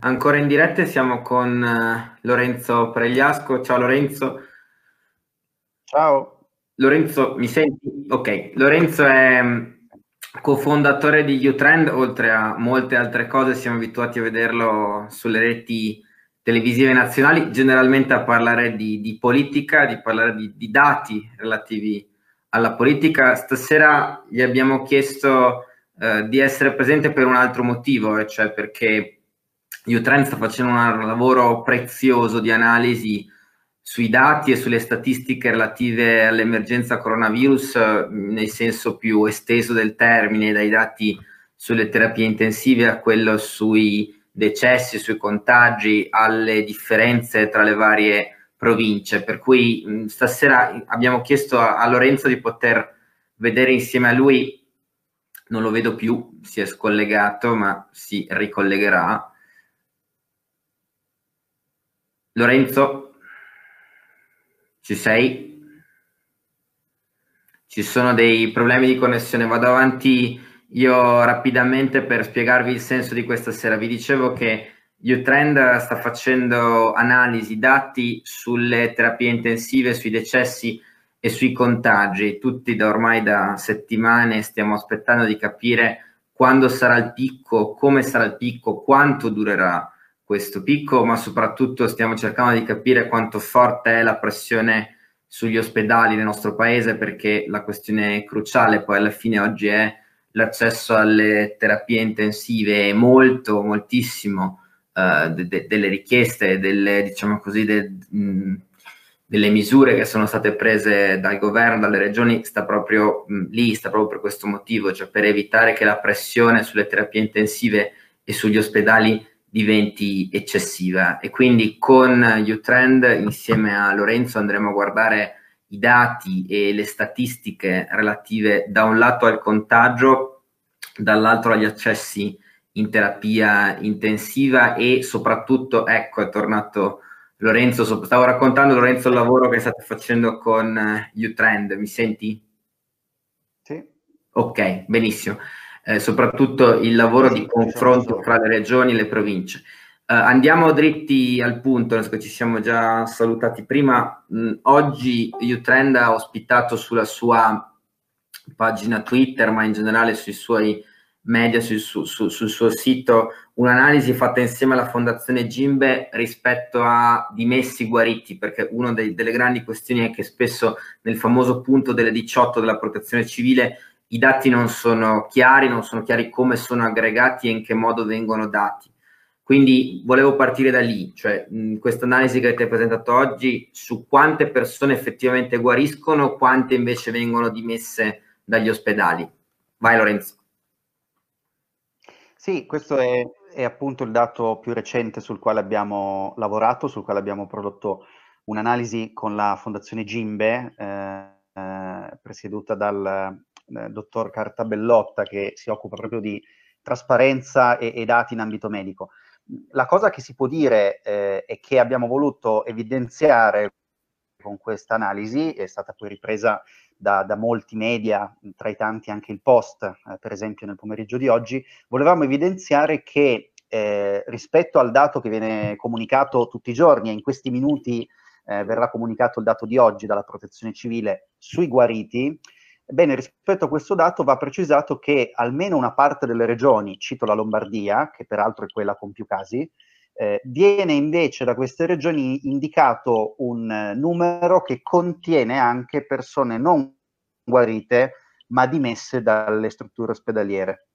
Ancora in diretta siamo con uh, Lorenzo Pregliasco. Ciao Lorenzo. Ciao. Lorenzo, mi senti? Ok, Lorenzo è mm, cofondatore di Utrend, oltre a molte altre cose siamo abituati a vederlo sulle reti televisive nazionali, generalmente a parlare di, di politica, di parlare di, di, dati relativi alla politica. Stasera gli abbiamo chiesto uh, di essere presente per un altro motivo, cioè perché Utrend sta facendo un lavoro prezioso di analisi sui dati e sulle statistiche relative all'emergenza coronavirus nel senso più esteso del termine, dai dati sulle terapie intensive a quello sui decessi, sui contagi, alle differenze tra le varie province. Per cui stasera abbiamo chiesto a, a Lorenzo di poter vedere insieme a lui, non lo vedo più, si è scollegato, ma si ricollegherà Lorenzo, ci sei? Ci sono dei problemi di connessione, vado avanti io rapidamente per spiegarvi il senso di questa sera. Vi dicevo che Utrend sta facendo analisi, dati sulle terapie intensive, sui decessi e sui contagi. Tutti da ormai da settimane stiamo aspettando di capire quando sarà il picco, come sarà il picco, quanto durerà questo picco, ma soprattutto stiamo cercando di capire quanto forte è la pressione sugli ospedali nel nostro paese, perché la questione cruciale. Poi alla fine oggi è l'accesso alle terapie intensive e molto, moltissimo uh, de- de- delle richieste, delle, diciamo così, de- mh, delle misure che sono state prese dal governo, dalle regioni, sta proprio mh, lì, sta proprio per questo motivo, cioè per evitare che la pressione sulle terapie intensive e sugli ospedali diventi eccessiva e quindi con Utrend insieme a Lorenzo andremo a guardare i dati e le statistiche relative da un lato al contagio, dall'altro agli accessi in terapia intensiva e soprattutto, ecco, è tornato Lorenzo, stavo raccontando Lorenzo il lavoro che state facendo con Utrend, mi senti? Sì. Ok, benissimo eh, soprattutto il lavoro di confronto fra le regioni e le province. Uh, andiamo dritti al punto, ci siamo già salutati prima. Mm, oggi Utrend ha ospitato sulla sua pagina Twitter, ma in generale sui suoi media, sul, su, su, sul suo sito, un'analisi fatta insieme alla Fondazione Gimbe rispetto a dimessi guariti, perché una delle grandi questioni è che spesso nel famoso punto delle 18 della protezione civile i dati non sono chiari, non sono chiari come sono aggregati e in che modo vengono dati. Quindi volevo partire da lì, cioè questa analisi che avete presentato oggi su quante persone effettivamente guariscono, quante invece vengono dimesse dagli ospedali. Vai Lorenzo. Sì, questo è, è appunto il dato più recente sul quale abbiamo lavorato, sul quale abbiamo prodotto un'analisi con la Fondazione Gimbe, eh, eh, presieduta dal eh, dottor Cartabellotta che si occupa proprio di trasparenza e, e, dati in ambito medico. La cosa che si può dire eh, e che abbiamo voluto evidenziare con questa analisi è stata poi ripresa da, da, molti media, tra i tanti anche il Post, eh, per esempio nel pomeriggio di oggi, volevamo evidenziare che eh, rispetto al dato che viene comunicato tutti i giorni e in questi minuti eh, verrà comunicato il dato di oggi dalla protezione civile sui guariti, Ebbene, rispetto a questo dato va precisato che almeno una parte delle regioni, cito la Lombardia, che peraltro è quella con più casi, eh, viene invece da queste regioni indicato un eh, numero che contiene anche persone non guarite ma dimesse dalle strutture ospedaliere.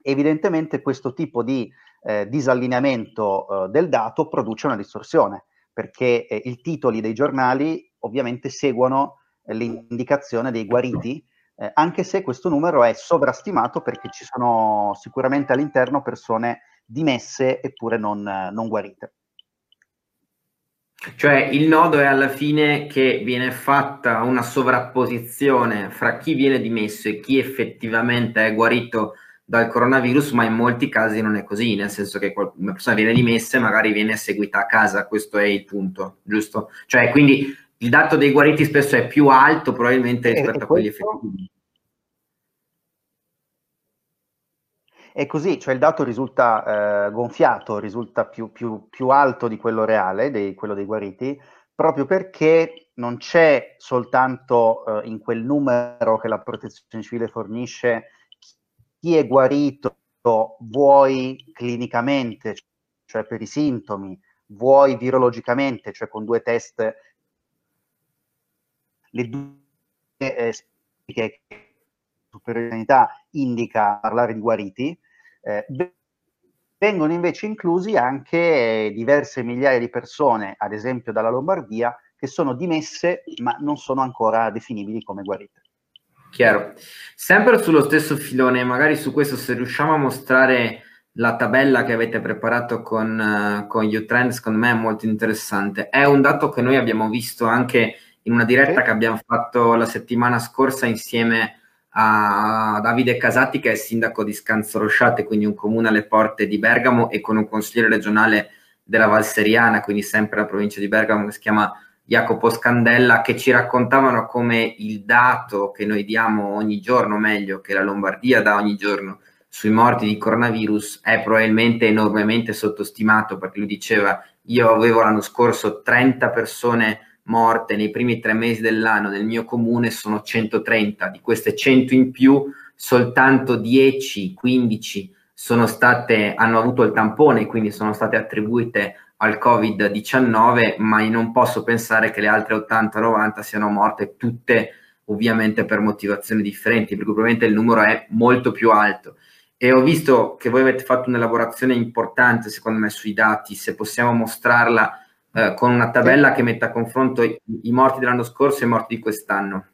Evidentemente questo tipo di eh, disallineamento eh, del dato produce una distorsione, perché eh, i titoli dei giornali ovviamente seguono l'indicazione dei guariti, eh, anche se questo numero è sovrastimato perché ci sono sicuramente all'interno persone dimesse eppure non, non guarite. Cioè il nodo è alla fine che viene fatta una sovrapposizione fra chi viene dimesso e chi effettivamente è guarito dal coronavirus, ma in molti casi non è così, nel senso che una persona viene dimessa e magari viene seguita a casa, questo è il punto, giusto? Cioè quindi il dato dei guariti spesso è più alto probabilmente rispetto e, a quelli effettivi. È così, cioè il dato risulta eh, gonfiato, risulta più, più, più, alto di quello reale, di quello dei guariti, proprio perché non c'è soltanto eh, in quel numero che la protezione civile fornisce chi è guarito, vuoi clinicamente, cioè per i sintomi, vuoi virologicamente, cioè con due test, le due eh, che superiorità indica parlare di guariti, eh, vengono invece inclusi anche diverse migliaia di persone, ad esempio dalla Lombardia, che sono dimesse ma non sono ancora definibili come guarite. Chiaro. Sempre sullo stesso filone, magari su questo se riusciamo a mostrare la tabella che avete preparato con, uh, con U-Trend, secondo me è molto interessante. È un dato che noi abbiamo visto anche in una diretta che abbiamo fatto la settimana scorsa insieme a Davide Casati, che è sindaco di Scanzo Rosciate, quindi un comune alle porte di Bergamo, e con un consigliere regionale della Valseriana, quindi sempre la provincia di Bergamo, che si chiama Jacopo Scandella, che ci raccontavano come il dato che noi diamo ogni giorno, meglio che la Lombardia dà ogni giorno, sui morti di coronavirus è probabilmente enormemente sottostimato perché lui diceva io avevo l'anno scorso 30 persone morte nei primi tre mesi dell'anno nel mio comune sono 130 di queste 100 in più soltanto 10 15 sono state hanno avuto il tampone quindi sono state attribuite al covid-19 ma io non posso pensare che le altre 80-90 siano morte tutte ovviamente per motivazioni differenti perché probabilmente il numero è molto più alto. E ho visto che voi avete fatto un'elaborazione importante, secondo me, sui dati, se possiamo mostrarla eh, con una tabella che metta a confronto i, i, morti dell'anno scorso e i morti di quest'anno.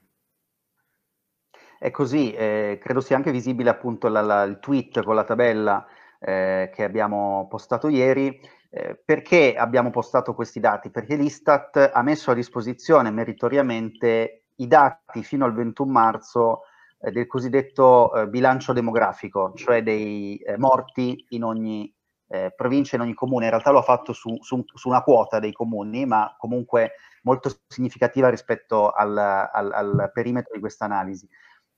È così, eh, credo sia anche visibile appunto la, la, il tweet con la tabella eh, che abbiamo postato ieri. Eh, perché abbiamo postato questi dati? Perché l'Istat ha messo a disposizione meritoriamente i dati fino al 21 marzo eh, del cosiddetto bilancio demografico, cioè dei morti in ogni eh, provincia, in ogni comune. In realtà lo ha fatto su, su, su, una quota dei comuni, ma comunque molto significativa rispetto al, al, al perimetro di questa analisi.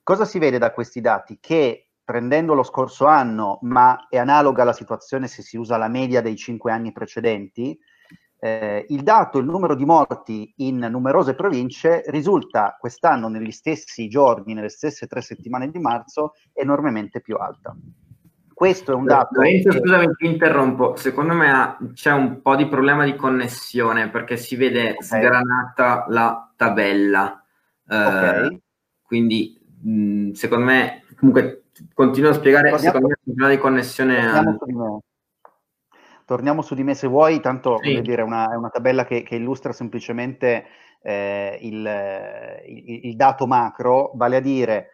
Cosa si vede da questi dati? Che prendendo lo scorso anno, ma è analoga la situazione se si usa la media dei cinque anni precedenti, eh, il dato, il numero di morti in numerose province risulta quest'anno negli stessi giorni, nelle stesse tre settimane di marzo, enormemente più alta. Questo è un dato. Lorenzo, che... scusami, ti interrompo. Secondo me c'è un po' di problema di connessione perché si vede okay. sgranata la tabella. Eh, okay. Quindi, mh, secondo me, comunque, continuo a spiegare. Torniamo, secondo me, un problema di connessione. Torniamo su di me se vuoi, tanto sì. dire, è, una, è una tabella che, che illustra semplicemente eh, il, il, il, dato macro, vale a dire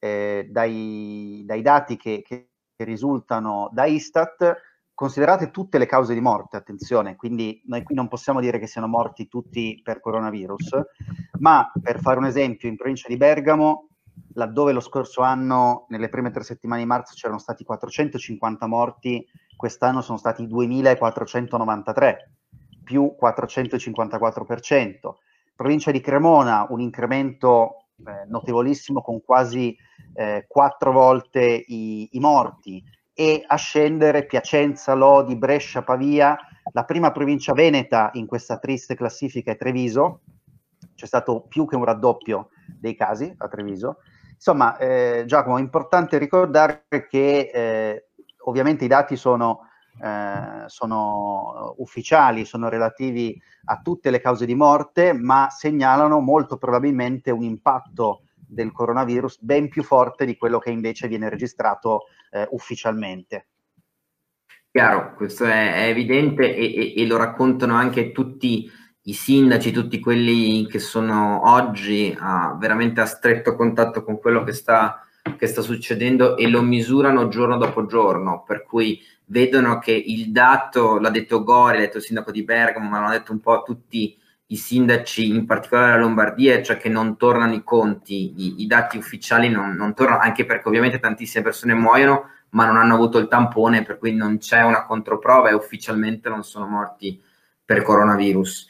eh, dai, dai, dati che, che, risultano da Istat, considerate tutte le cause di morte, attenzione, quindi noi qui non possiamo dire che siano morti tutti per coronavirus, ma per fare un esempio, in provincia di Bergamo laddove lo scorso anno, nelle prime tre settimane di marzo, c'erano stati 450 morti, quest'anno sono stati 2493, più 454%. Provincia di Cremona, un incremento eh, notevolissimo con quasi eh, quattro volte i, i morti. E a scendere Piacenza, Lodi, Brescia, Pavia, la prima provincia veneta in questa triste classifica è Treviso, c'è stato più che un raddoppio dei casi a Treviso, Insomma, eh, Giacomo, è importante ricordare che eh, ovviamente i dati sono, eh, sono, ufficiali, sono relativi a tutte le cause di morte, ma segnalano molto probabilmente un impatto del coronavirus ben più forte di quello che invece viene registrato eh, ufficialmente. Chiaro, questo è, è evidente e, e, e, lo raccontano anche tutti i sindaci, tutti quelli che sono oggi a, veramente a stretto contatto con quello che sta, che sta succedendo e lo misurano giorno dopo giorno, per cui vedono che il dato, l'ha detto Gori, l'ha detto il sindaco di Bergamo, ma l'hanno detto un po' tutti i sindaci, in particolare la Lombardia, cioè che non tornano i conti, i, i dati ufficiali non, non, tornano, anche perché ovviamente tantissime persone muoiono, ma non hanno avuto il tampone, per cui non c'è una controprova e ufficialmente non sono morti per coronavirus.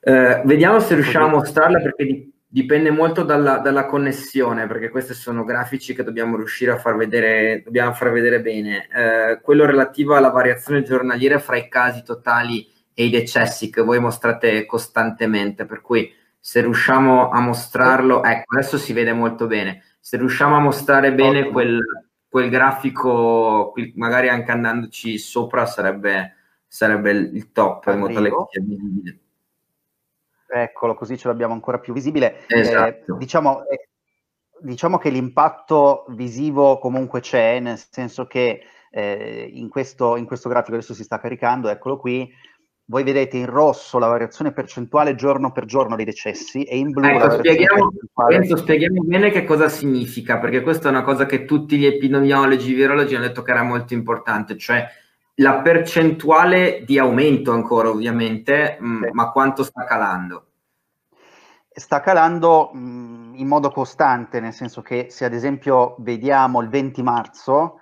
Eh, vediamo se riusciamo a mostrarla perché di Dipende molto dalla, dalla, connessione, perché questi sono grafici che dobbiamo riuscire a far vedere, dobbiamo far vedere bene. Eh, quello relativo alla variazione giornaliera fra i casi totali e i decessi che voi mostrate costantemente, per cui se riusciamo a mostrarlo, ecco, adesso si vede molto bene, se riusciamo a mostrare bene quel, quel grafico, magari anche andandoci sopra, sarebbe, sarebbe il top, in modo tale che sia visibile. Eccolo, così ce l'abbiamo ancora più visibile. Esatto. Eh, diciamo, eh, diciamo, che l'impatto visivo comunque c'è, nel senso che eh, in, questo, in, questo, grafico adesso si sta caricando, eccolo qui, voi vedete in rosso la variazione percentuale giorno per giorno dei decessi e in blu ecco, la spieghiamo, penso, spieghiamo bene che cosa significa, perché questa è una cosa che tutti gli epidemiologi, i virologi hanno detto che era molto importante, cioè la percentuale di aumento ancora ovviamente, mh, mm, ma quanto sta calando? Sta calando mh, mm, in modo costante, nel senso che se ad esempio vediamo il 20 marzo,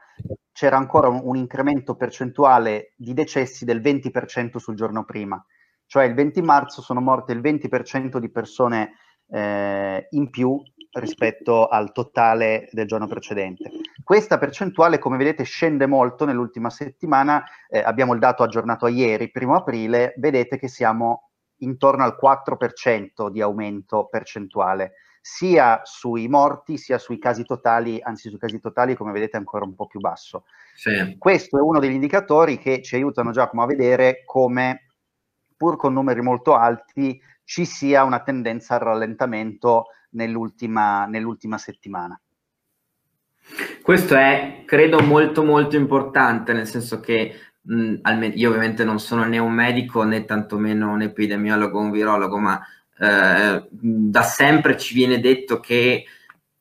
c'era ancora un, un incremento percentuale di decessi del 20% sul giorno prima, cioè il 20 marzo sono morte il 20% di persone eh, in più rispetto al totale del giorno precedente. Questa percentuale, come vedete, scende molto nell'ultima settimana, eh, abbiamo il dato aggiornato a ieri, primo aprile, vedete che siamo intorno al 4% di aumento percentuale, sia sui morti sia sui casi totali, anzi sui casi totali come vedete ancora un po' più basso. Sì. Questo è uno degli indicatori che ci aiutano Giacomo a vedere come pur con numeri molto alti ci sia una tendenza al rallentamento nell'ultima, nell'ultima settimana. Questo è, credo, molto molto importante, nel senso che mh, almeno, io ovviamente non sono né un medico né tantomeno un epidemiologo o un virologo, ma eh, da sempre ci viene detto che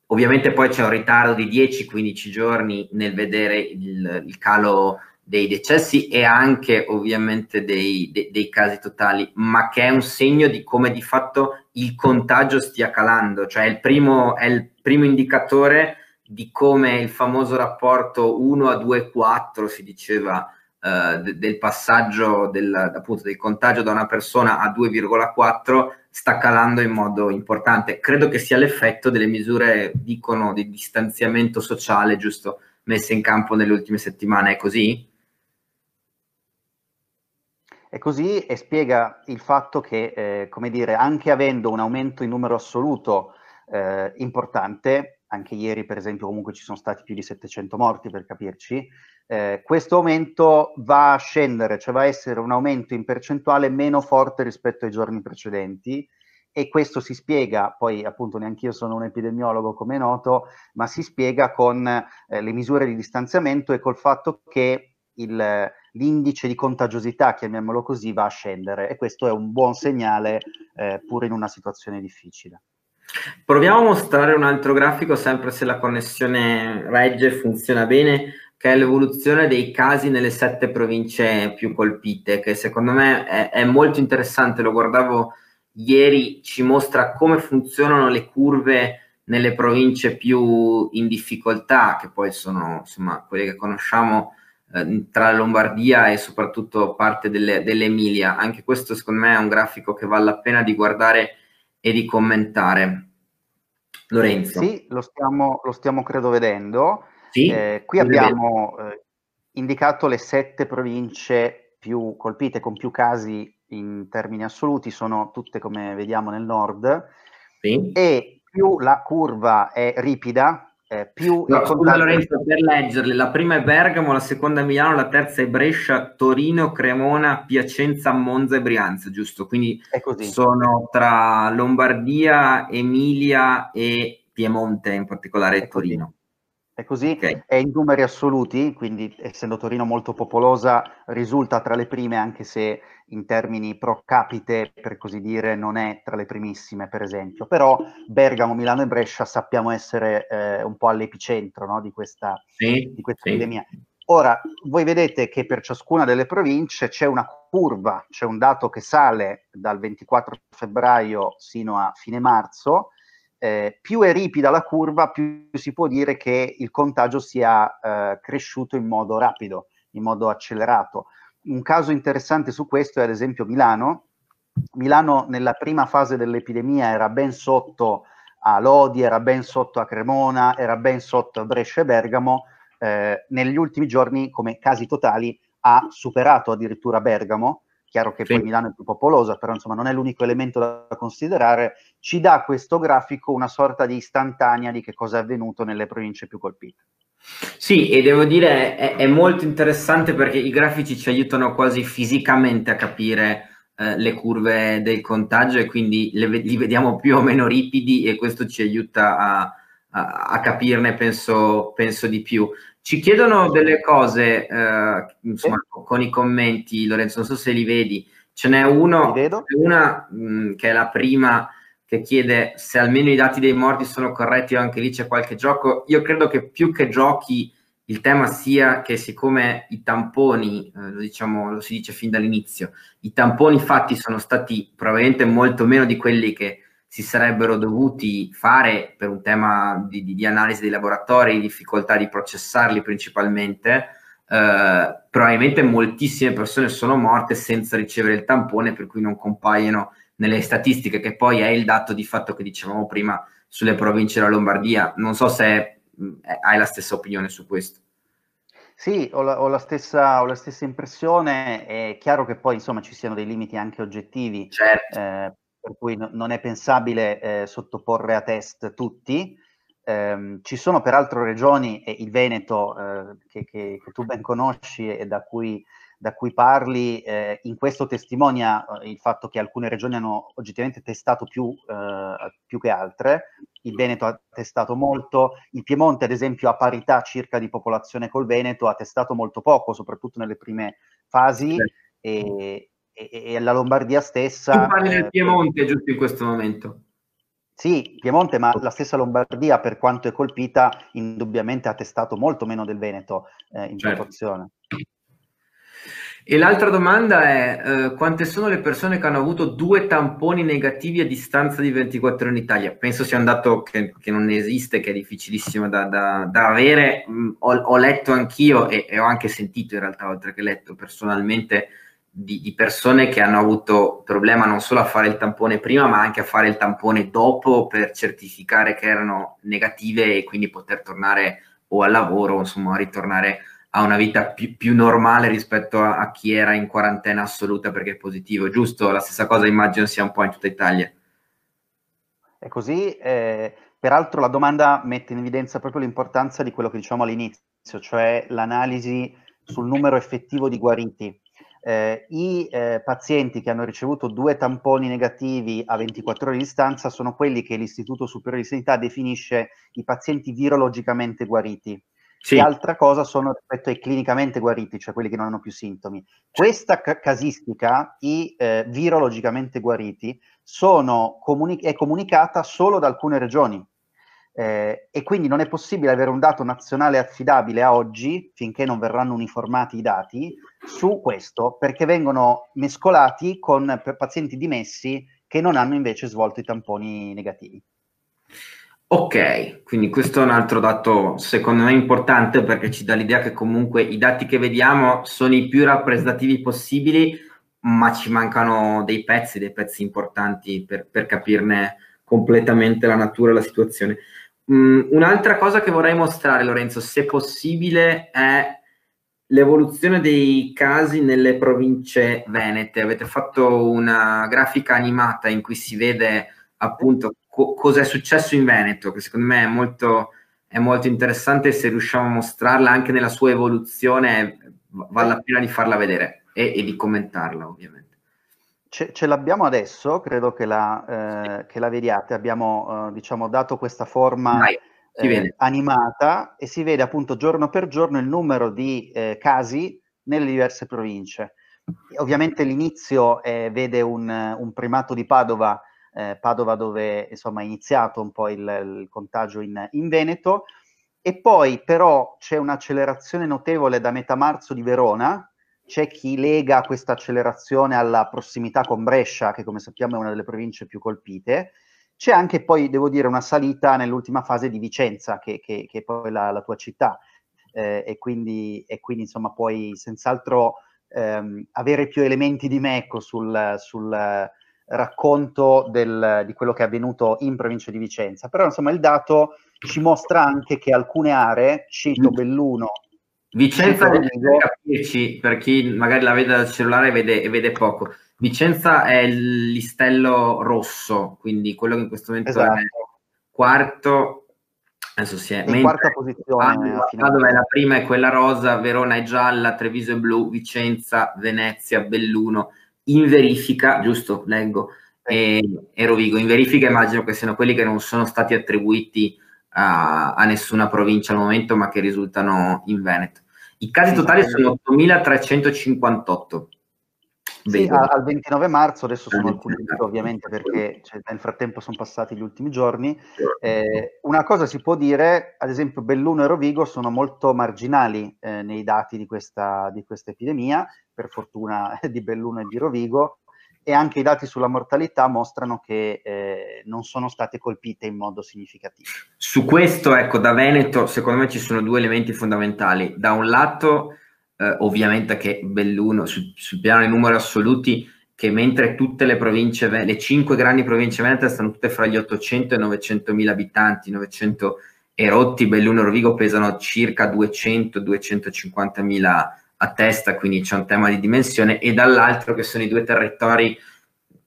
ovviamente poi c'è un ritardo di 10-15 giorni nel vedere il, il calo dei decessi e anche ovviamente dei, de, dei, casi totali, ma che è un segno di come di fatto il contagio stia calando, cioè il primo, è il primo indicatore di come il famoso rapporto 1 a 2, 4 si diceva eh, de, del passaggio del, appunto, del contagio da una persona a 2,4 sta calando in modo importante. Credo che sia l'effetto delle misure, dicono, di distanziamento sociale, giusto, messe in campo nelle ultime settimane, è così? È così e spiega il fatto che, eh, come dire, anche avendo un aumento in numero assoluto eh, importante, anche ieri per esempio comunque ci sono stati più di 700 morti per capirci, eh, questo aumento va a scendere, cioè va a essere un aumento in percentuale meno forte rispetto ai giorni precedenti. E questo si spiega, poi appunto neanche io sono un epidemiologo come è noto, ma si spiega con eh, le misure di distanziamento e col fatto che il, l'indice di contagiosità, chiamiamolo così, va a scendere e questo è un buon segnale eh, pure in una situazione difficile. Proviamo a mostrare un altro grafico, sempre se la connessione regge e funziona bene, che è l'evoluzione dei casi nelle sette province più colpite, che secondo me è, è molto interessante, lo guardavo ieri, ci mostra come funzionano le curve nelle province più in difficoltà, che poi sono insomma quelle che conosciamo tra la Lombardia e soprattutto parte delle, dell'Emilia. Anche questo secondo me è un grafico che vale la pena di guardare e di commentare. Lorenzo. Sì, lo stiamo, lo stiamo credo vedendo. Sì, eh, qui abbiamo eh, indicato le sette province più colpite con più casi in termini assoluti, sono tutte come vediamo nel nord. Sì. E più la curva è ripida, eh, più no, scusa Lorenzo per leggerle la prima è Bergamo la seconda è Milano la terza è Brescia Torino Cremona Piacenza Monza e Brianza giusto? Quindi sono tra Lombardia Emilia e Piemonte in particolare Torino è così, okay. è in numeri assoluti, quindi essendo Torino molto popolosa risulta tra le prime anche se in termini pro capite, per così dire, non è tra le primissime per esempio, però Bergamo, Milano e Brescia sappiamo essere eh, un po' all'epicentro no, di questa, sì, di questa sì. epidemia. Ora, voi vedete che per ciascuna delle province c'è una curva, c'è un dato che sale dal 24 febbraio sino a fine marzo, eh, più è ripida la curva, più si può dire che il contagio sia eh, cresciuto in modo rapido, in modo accelerato. Un caso interessante su questo è ad esempio Milano, Milano nella prima fase dell'epidemia era ben sotto a Lodi, era ben sotto a Cremona, era ben sotto a Brescia e Bergamo, eh, negli ultimi giorni come casi totali ha superato addirittura Bergamo, chiaro che sì. poi Milano è più popolosa, però insomma non è l'unico elemento da considerare, ci dà questo grafico una sorta di istantanea di che cosa è avvenuto nelle province più colpite. Sì, e devo dire è, è molto interessante perché i grafici ci aiutano quasi fisicamente a capire eh, le curve del contagio e quindi le, li vediamo più o meno ripidi e questo ci aiuta a, a, a capirne, penso, penso, di più. Ci chiedono delle cose, eh, insomma, con i commenti, Lorenzo, non so se li vedi. Ce n'è uno, una mh, mm, che è la prima che chiede se almeno i dati dei morti sono corretti o anche lì c'è qualche gioco. Io credo che più che giochi il tema sia che siccome i tamponi, eh, lo, diciamo, lo si dice fin dall'inizio, i tamponi fatti sono stati probabilmente molto meno di quelli che si sarebbero dovuti fare per un tema di, di, di analisi dei laboratori, difficoltà di processarli principalmente, eh, probabilmente moltissime persone sono morte senza ricevere il tampone, per cui non compaiono nelle statistiche, che poi è il dato di fatto che dicevamo prima sulle province della Lombardia. Non so se mm, hai la stessa opinione su questo. Sì, ho la, ho, la stessa, ho la, stessa, impressione. È chiaro che poi insomma ci siano dei limiti anche oggettivi, certo. eh, per cui no, non è pensabile eh, sottoporre a test tutti. Eh, ci sono peraltro regioni, e il Veneto, eh, che, che, che, tu ben conosci e da cui da cui parli, eh, in questo testimonia eh, il fatto che alcune regioni hanno oggettivamente testato più, più, che altre, il Veneto ha testato molto, il Piemonte ad esempio a parità circa di popolazione col Veneto ha testato molto poco, soprattutto nelle prime fasi sì. e, e, e, la Lombardia stessa... Tu parli del eh, Piemonte giusto in questo momento. Sì, Piemonte, ma la stessa Lombardia, per quanto è colpita, indubbiamente ha testato molto meno del Veneto eh, in certo. proporzione. E l'altra domanda è eh, quante sono le persone che hanno avuto due tamponi negativi a distanza di 24 ore in Italia? Penso sia un dato che, che non esiste, che è difficilissimo da, da, da avere. Mm, ho, ho, letto anch'io e, e, ho anche sentito in realtà, oltre che letto personalmente, di, di, persone che hanno avuto problema non solo a fare il tampone prima, ma anche a fare il tampone dopo per certificare che erano negative e quindi poter tornare o al lavoro, insomma, ritornare ha una vita più, più normale rispetto a, a, chi era in quarantena assoluta perché è positivo, giusto? La stessa cosa immagino sia un po' in tutta Italia. È così, eh, peraltro la domanda mette in evidenza proprio l'importanza di quello che diciamo all'inizio, cioè l'analisi sul numero effettivo di guariti. Eh, I eh, pazienti che hanno ricevuto due tamponi negativi a 24 ore di distanza sono quelli che l'Istituto Superiore di Sanità definisce i pazienti virologicamente guariti sì. e altra cosa sono rispetto ai clinicamente guariti, cioè quelli che non hanno più sintomi. Questa ca- casistica, i eh, virologicamente guariti, comuni- è comunicata solo da alcune regioni. Eh, e quindi non è possibile avere un dato nazionale affidabile a oggi, finché non verranno uniformati i dati, su questo, perché vengono mescolati con pazienti dimessi che non hanno invece svolto i tamponi negativi. Ok, quindi questo è un altro dato secondo me importante perché ci dà l'idea che comunque i dati che vediamo sono i più rappresentativi possibili, ma ci mancano dei pezzi, dei pezzi importanti per, per capirne completamente la natura e la situazione. Um, un'altra cosa che vorrei mostrare, Lorenzo, se possibile, è l'evoluzione dei casi nelle province venete. Avete fatto una grafica animata in cui si vede appunto co- cosa è successo in Veneto, che secondo me è molto, è molto interessante se riusciamo a mostrarla anche nella sua evoluzione, vale la pena di farla vedere e, e di commentarla ovviamente. Ce, ce, l'abbiamo adesso, credo che la, eh, che la vediate, abbiamo eh, diciamo, dato questa forma eh, animata e si vede appunto giorno per giorno il numero di eh, casi nelle diverse province. Ovviamente l'inizio eh, vede un, un, primato di Padova eh, Padova dove insomma è iniziato un po' il, il contagio in, in, Veneto. E poi però c'è un'accelerazione notevole da metà marzo di Verona, c'è chi lega questa accelerazione alla prossimità con Brescia che come sappiamo è una delle province più colpite, c'è anche poi devo dire una salita nell'ultima fase di Vicenza che, che, che è poi la, la tua città. Eh, e, quindi, e quindi insomma puoi senz'altro ehm, avere più elementi di me ecco, sul, sul racconto del, di quello che è avvenuto in provincia di Vicenza, però insomma il dato ci mostra anche che alcune aree, cito mm. Belluno, Vicenza per capirci, per chi magari la vede dal cellulare e vede, e vede poco, Vicenza è il listello rosso, quindi quello che in questo momento esatto. è quarto, adesso si è... In quarta posizione. Padova è la prima è quella rosa, Verona è gialla, Treviso è blu, Vicenza, Venezia, Belluno, in verifica, giusto, leggo, e, e Rovigo. In verifica immagino che siano quelli che non sono stati attribuiti a, a nessuna provincia al momento, ma che risultano in Veneto. I casi totali sono 8.358. Sì, al 29 marzo, adesso sono alcuni ovviamente perché cioè, nel frattempo sono passati gli ultimi giorni. Eh, una cosa si può dire, ad esempio Belluno e Rovigo sono molto marginali eh, nei dati di questa, di questa epidemia, per fortuna di Belluno e di Rovigo, e anche i dati sulla mortalità mostrano che eh, non sono state colpite in modo significativo. Su questo, ecco, da Veneto, secondo me ci sono due elementi fondamentali. Da un lato eh, ovviamente che Belluno, su, sul piano dei numeri assoluti, che mentre tutte le province, le cinque grandi province venete stanno tutte fra gli 800 e i 900 mila abitanti, 900 erotti, Belluno e Rovigo pesano circa 200-250 mila a testa, quindi c'è un tema di dimensione, e dall'altro che sono i due territori,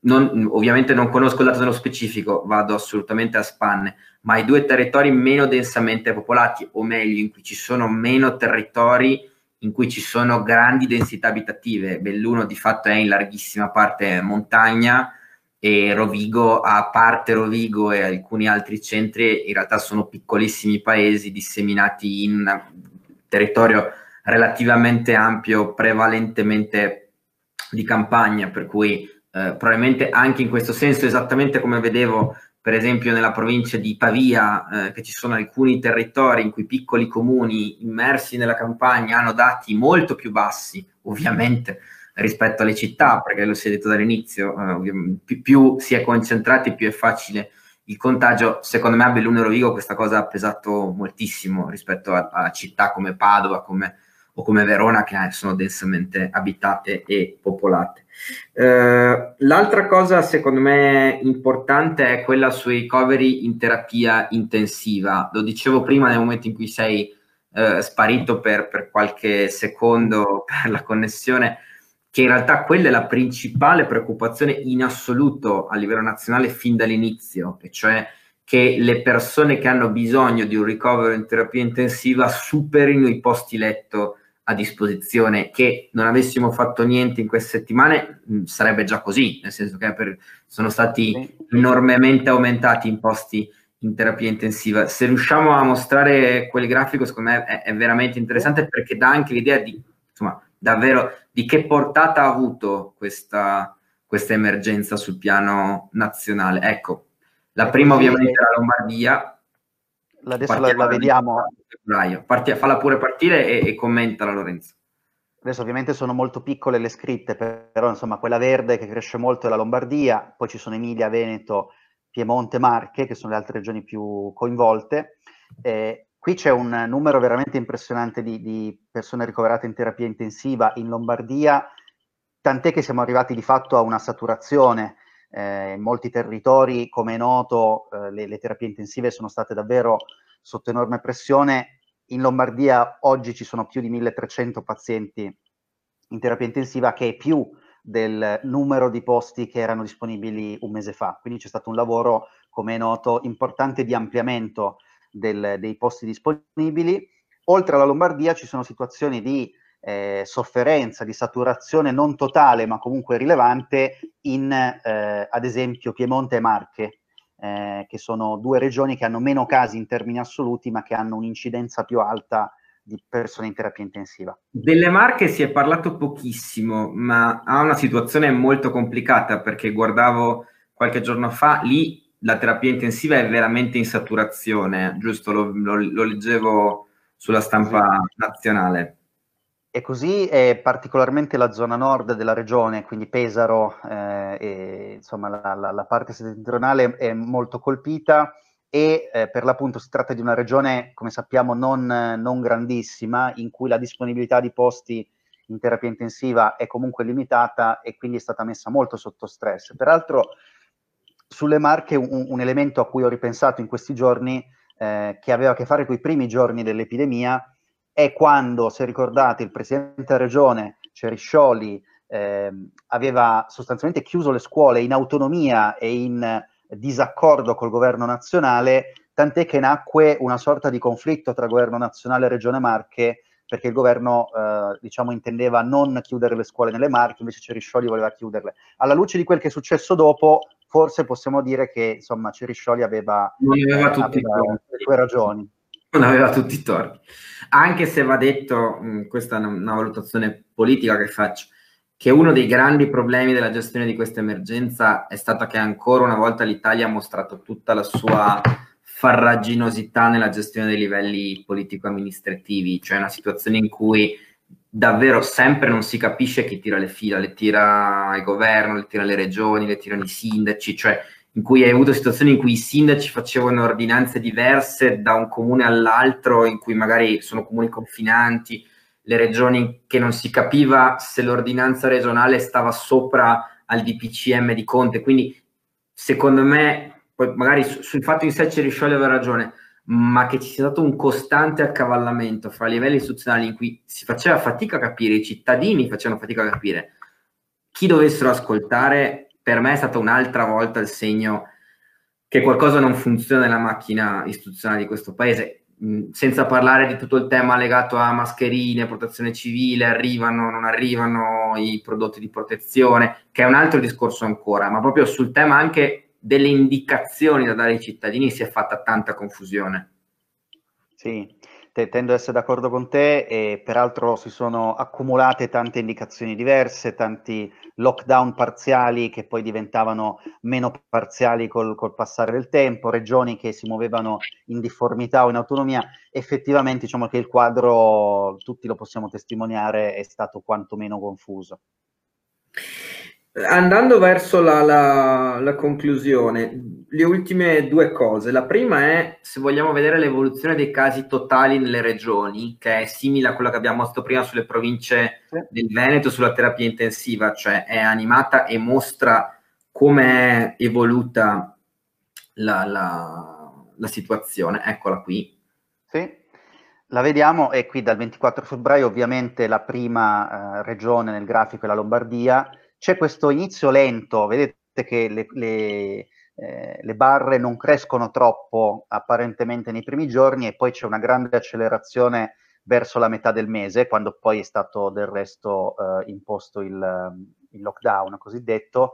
non, ovviamente non conosco il dato nello specifico, vado assolutamente a spanne, ma i due territori meno densamente popolati, o meglio, in cui ci sono meno territori in cui ci sono grandi densità abitative. Belluno di fatto è in larghissima parte montagna e Rovigo, a parte Rovigo e alcuni altri centri, in realtà sono piccolissimi paesi disseminati in territorio relativamente ampio, prevalentemente di campagna, per cui eh, probabilmente anche in questo senso, esattamente come vedevo per esempio nella provincia di Pavia, eh, che ci sono alcuni territori in cui piccoli comuni immersi nella campagna hanno dati molto più bassi, ovviamente, rispetto alle città, perché lo si è detto dall'inizio, eh, più, più, si è concentrati, più è facile il contagio. Secondo me a Belluno e Rovigo questa cosa ha pesato moltissimo rispetto a, a città come Padova come, o come Verona, che sono densamente abitate e popolate. Eh, l'altra cosa secondo me importante è quella sui recovery in terapia intensiva. Lo dicevo prima nel momento in cui sei eh, sparito per, per, qualche secondo per la connessione, che in realtà quella è la principale preoccupazione in assoluto a livello nazionale fin dall'inizio, e cioè che le persone che hanno bisogno di un ricovero in terapia intensiva superino i posti letto a disposizione, che non avessimo fatto niente in queste settimane mh, sarebbe già così, nel senso che per, sono stati enormemente aumentati i posti in terapia intensiva. Se riusciamo a mostrare quel grafico, secondo me è, è veramente interessante perché dà anche l'idea di, insomma, davvero di che portata ha avuto questa, questa emergenza sul piano nazionale. Ecco, la prima ovviamente è la Lombardia. Adesso la, la vediamo febbraio. Parti, falla pure partire e, e commentala Lorenzo. Adesso ovviamente sono molto piccole le scritte, però insomma quella verde che cresce molto è la Lombardia, poi ci sono Emilia, Veneto, Piemonte, Marche, che sono le altre regioni più coinvolte. Eh, qui c'è un numero veramente impressionante di, di, persone ricoverate in terapia intensiva in Lombardia, tant'è che siamo arrivati di fatto a una saturazione. Eh, in molti territori, come è noto, eh, le, le terapie intensive sono state davvero sotto enorme pressione. In Lombardia oggi ci sono più di 1300 pazienti in terapia intensiva, che è più del numero di posti che erano disponibili un mese fa. Quindi c'è stato un lavoro, come è noto, importante di ampliamento del, dei posti disponibili. Oltre alla Lombardia ci sono situazioni di eh, sofferenza, di saturazione non totale, ma comunque rilevante in, eh, ad esempio, Piemonte e Marche, eh, che sono due regioni che hanno meno casi in termini assoluti, ma che hanno un'incidenza più alta di persone in terapia intensiva. Delle Marche si è parlato pochissimo, ma ha una situazione molto complicata perché guardavo qualche giorno fa, lì la terapia intensiva è veramente in saturazione, giusto? Lo, lo, lo leggevo sulla stampa sì. nazionale. E così è particolarmente la zona nord della regione, quindi Pesaro, eh, e, insomma la, la, la, parte settentrionale è molto colpita e eh, per l'appunto si tratta di una regione, come sappiamo, non, non, grandissima, in cui la disponibilità di posti in terapia intensiva è comunque limitata e quindi è stata messa molto sotto stress. Peraltro sulle Marche un, un elemento a cui ho ripensato in questi giorni, eh, che aveva a che fare con i primi giorni dell'epidemia, è quando, se ricordate, il Presidente della Regione, Ceriscioli, eh, aveva sostanzialmente chiuso le scuole in autonomia e in disaccordo col governo nazionale, tant'è che nacque una sorta di conflitto tra governo nazionale e Regione Marche, perché il governo eh, diciamo, intendeva non chiudere le scuole nelle Marche, invece Ceriscioli voleva chiuderle. Alla luce di quel che è successo dopo, forse possiamo dire che insomma, Ceriscioli aveva, aveva, eh, aveva le sue ragioni. Non aveva tutti i torti. Anche se va detto, questa è una, una valutazione politica che faccio, che uno dei grandi problemi della gestione di questa emergenza è stato che ancora una volta l'Italia ha mostrato tutta la sua farraginosità nella gestione dei livelli politico-amministrativi, cioè una situazione in cui davvero sempre non si capisce chi tira le fila, le tira il governo, le tira le regioni, le tirano i sindaci, cioè in cui hai avuto situazioni in cui i sindaci facevano ordinanze diverse da un comune all'altro, in cui magari sono comuni confinanti, le regioni che non si capiva se l'ordinanza regionale stava sopra al DPCM di Conte. Quindi, secondo me, poi magari sul fatto in sé ci Ceriscioli aveva ragione, ma che ci sia stato un costante accavallamento fra livelli istituzionali in cui si faceva fatica a capire, i cittadini facevano fatica a capire chi dovessero ascoltare, per me è stata un'altra volta il segno che qualcosa non funziona nella macchina istituzionale di questo paese senza parlare di tutto il tema legato a mascherine, protezione civile, arrivano, non arrivano i prodotti di protezione, che è un altro discorso ancora, ma proprio sul tema anche delle indicazioni da dare ai cittadini si è fatta tanta confusione. Sì, te, tendo ad essere d'accordo con te e peraltro si sono accumulate tante indicazioni diverse, tanti lockdown parziali che poi diventavano meno parziali col, col passare del tempo, regioni che si muovevano in difformità o in autonomia, effettivamente diciamo che il quadro, tutti lo possiamo testimoniare, è stato quantomeno confuso. Andando verso la, la, la, conclusione, le ultime due cose. La prima è se vogliamo vedere l'evoluzione dei casi totali nelle regioni, che è simile a quella che abbiamo visto prima sulle province del Veneto, sulla terapia intensiva, cioè è animata e mostra come è evoluta la, la situazione. Eccola qui. Sì, la vediamo, è qui dal 24 febbraio, ovviamente la prima eh, regione nel grafico è la Lombardia c'è questo inizio lento, vedete che le, le, eh, le, barre non crescono troppo apparentemente nei primi giorni e poi c'è una grande accelerazione verso la metà del mese, quando poi è stato del resto eh, imposto il, il, lockdown cosiddetto.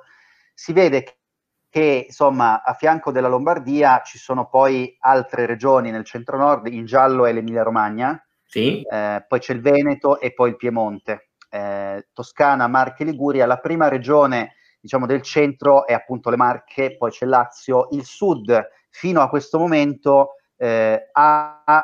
Si vede che, che insomma a fianco della Lombardia ci sono poi altre regioni nel centro-nord, in giallo è l'Emilia Romagna, sì. eh, poi c'è il Veneto e poi il Piemonte eh, Toscana, Marche, Liguria, la prima regione diciamo, del centro è appunto le Marche, poi c'è Lazio, il sud fino a questo momento eh, ha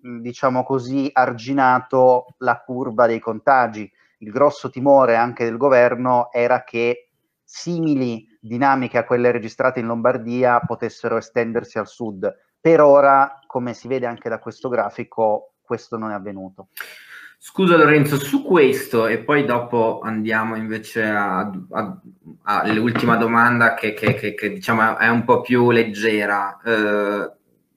diciamo così arginato la curva dei contagi. Il grosso timore anche del governo era che simili dinamiche a quelle registrate in Lombardia potessero estendersi al sud. Per ora, come si vede anche da questo grafico, questo non è avvenuto. Scusa Lorenzo, su questo e poi dopo andiamo invece all'ultima domanda che, che, che, che, diciamo è un po' più leggera. Eh,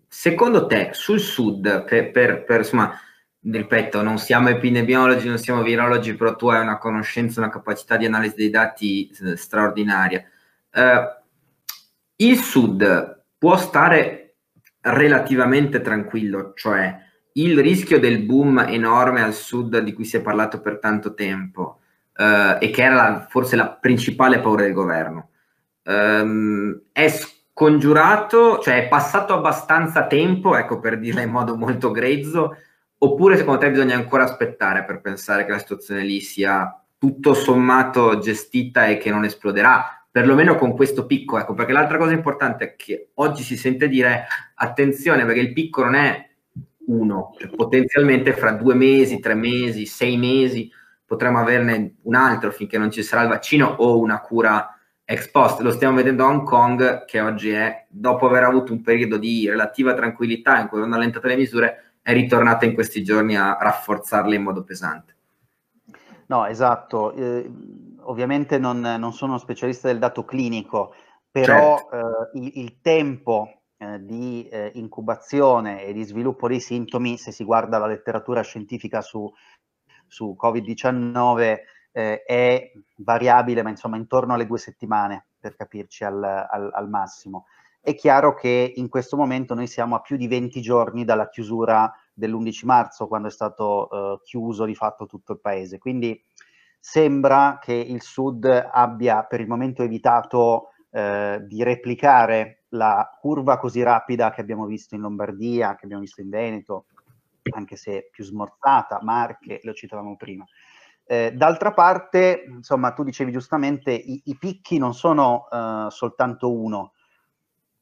secondo te sul sud, per, per, per, insomma, ripeto, non siamo epidemiologi, non siamo virologi, però tu hai una conoscenza, una capacità di analisi dei dati eh, straordinaria. Eh, il sud può stare relativamente tranquillo, cioè il rischio del boom enorme al sud di cui si è parlato per tanto tempo eh, e che era la, forse la principale paura del governo. Ehm, è scongiurato, cioè è passato abbastanza tempo, ecco per dirla in modo molto grezzo, oppure secondo te bisogna ancora aspettare per pensare che la situazione lì sia tutto sommato gestita e che non esploderà, perlomeno con questo picco, ecco, perché l'altra cosa importante è che oggi si sente dire attenzione perché il picco non è uno, potenzialmente fra due mesi, tre mesi, sei mesi potremmo averne un altro finché non ci sarà il vaccino o una cura ex post. Lo stiamo vedendo a Hong Kong che oggi è, dopo aver avuto un periodo di relativa tranquillità in cui hanno allentato le misure, è ritornata in questi giorni a rafforzarle in modo pesante. No, esatto. Eh, ovviamente non, non, sono specialista del dato clinico, però certo. eh, il, il, tempo di eh, incubazione e di sviluppo dei sintomi, se si guarda la letteratura scientifica su, su Covid-19, eh, è variabile, ma insomma intorno alle due settimane, per capirci al, al, al massimo. È chiaro che in questo momento noi siamo a più di 20 giorni dalla chiusura dell'11 marzo, quando è stato uh, chiuso di fatto tutto il paese. Quindi sembra che il Sud abbia per il momento evitato uh, di replicare la curva così rapida che abbiamo visto in Lombardia, che abbiamo visto in Veneto, anche se più smorzata, Marche, lo citavamo prima. Eh, d'altra parte, insomma, tu dicevi giustamente, i, i picchi non sono uh, soltanto uno,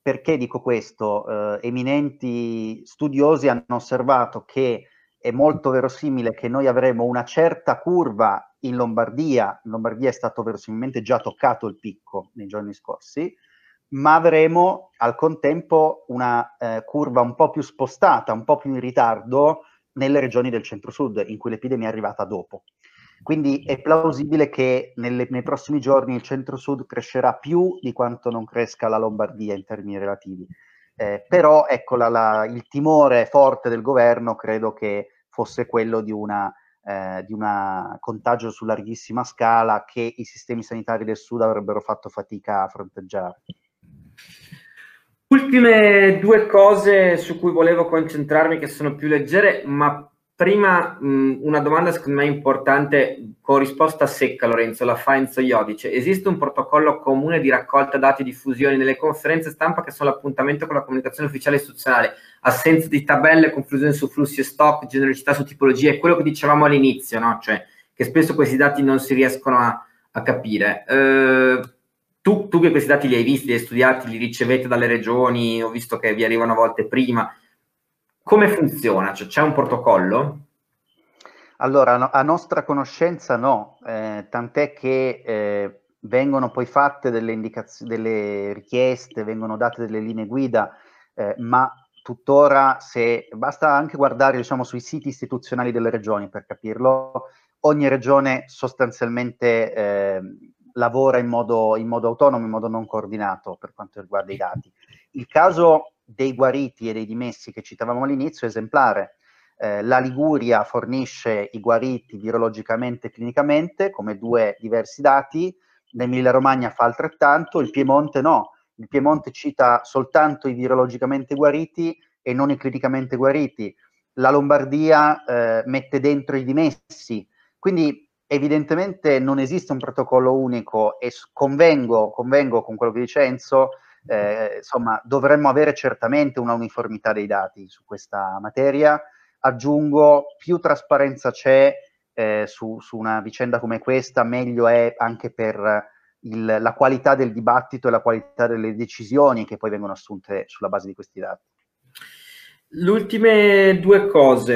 perché dico questo? Eh, eminenti studiosi hanno osservato che è molto verosimile che noi avremo una certa curva in Lombardia, in Lombardia è stato verosimilmente già toccato il picco nei giorni scorsi, ma avremo al contempo una eh, curva un po' più spostata, un po' più in ritardo nelle regioni del centro-sud, in cui l'epidemia è arrivata dopo. Quindi è plausibile che nelle, nei prossimi giorni il centro-sud crescerà più di quanto non cresca la Lombardia in termini relativi. Eh, però ecco, la, la, il timore forte del governo credo che fosse quello di una eh, un contagio su larghissima scala che i sistemi sanitari del sud avrebbero fatto fatica a fronteggiare. Ultime due cose su cui volevo concentrarmi che sono più leggere, ma Prima mh, una domanda secondo me importante con risposta secca Lorenzo, la fa Enzo Iodice. Esiste un protocollo comune di raccolta dati e diffusione nelle conferenze stampa che sono l'appuntamento con la comunicazione ufficiale istituzionale, assenza di tabelle, confusione su flussi e stock, genericità su tipologie, quello che dicevamo all'inizio, no? cioè che spesso questi dati non si riescono a, a capire. Eh, tu, tu, che questi dati li hai visti, li hai studiati, li ricevete dalle regioni, ho visto che vi arrivano a volte prima, come funziona? Cioè, c'è un protocollo? Allora, a nostra conoscenza no, eh, tant'è che eh, vengono poi fatte delle, indicazioni, delle richieste, vengono date delle linee guida, eh, ma tuttora se basta anche guardare diciamo, sui siti istituzionali delle regioni per capirlo, ogni regione sostanzialmente eh, lavora in modo, in modo autonomo, in modo non coordinato per quanto riguarda i dati. Il caso dei guariti e dei dimessi che citavamo all'inizio è esemplare. Eh, la Liguria fornisce i guariti virologicamente e clinicamente come due diversi dati, l'Emilia Romagna fa altrettanto, il Piemonte no. Il Piemonte cita soltanto i virologicamente guariti e non i clinicamente guariti. La Lombardia eh, mette dentro i dimessi. Quindi evidentemente non esiste un protocollo unico e convengo, convengo con quello che dice Enzo, eh, insomma, dovremmo avere certamente una uniformità dei dati su questa materia. Aggiungo, più trasparenza c'è eh, su, su, una vicenda come questa, meglio è anche per il, la qualità del dibattito e la qualità delle decisioni che poi vengono assunte sulla base di questi dati. Le ultime due cose,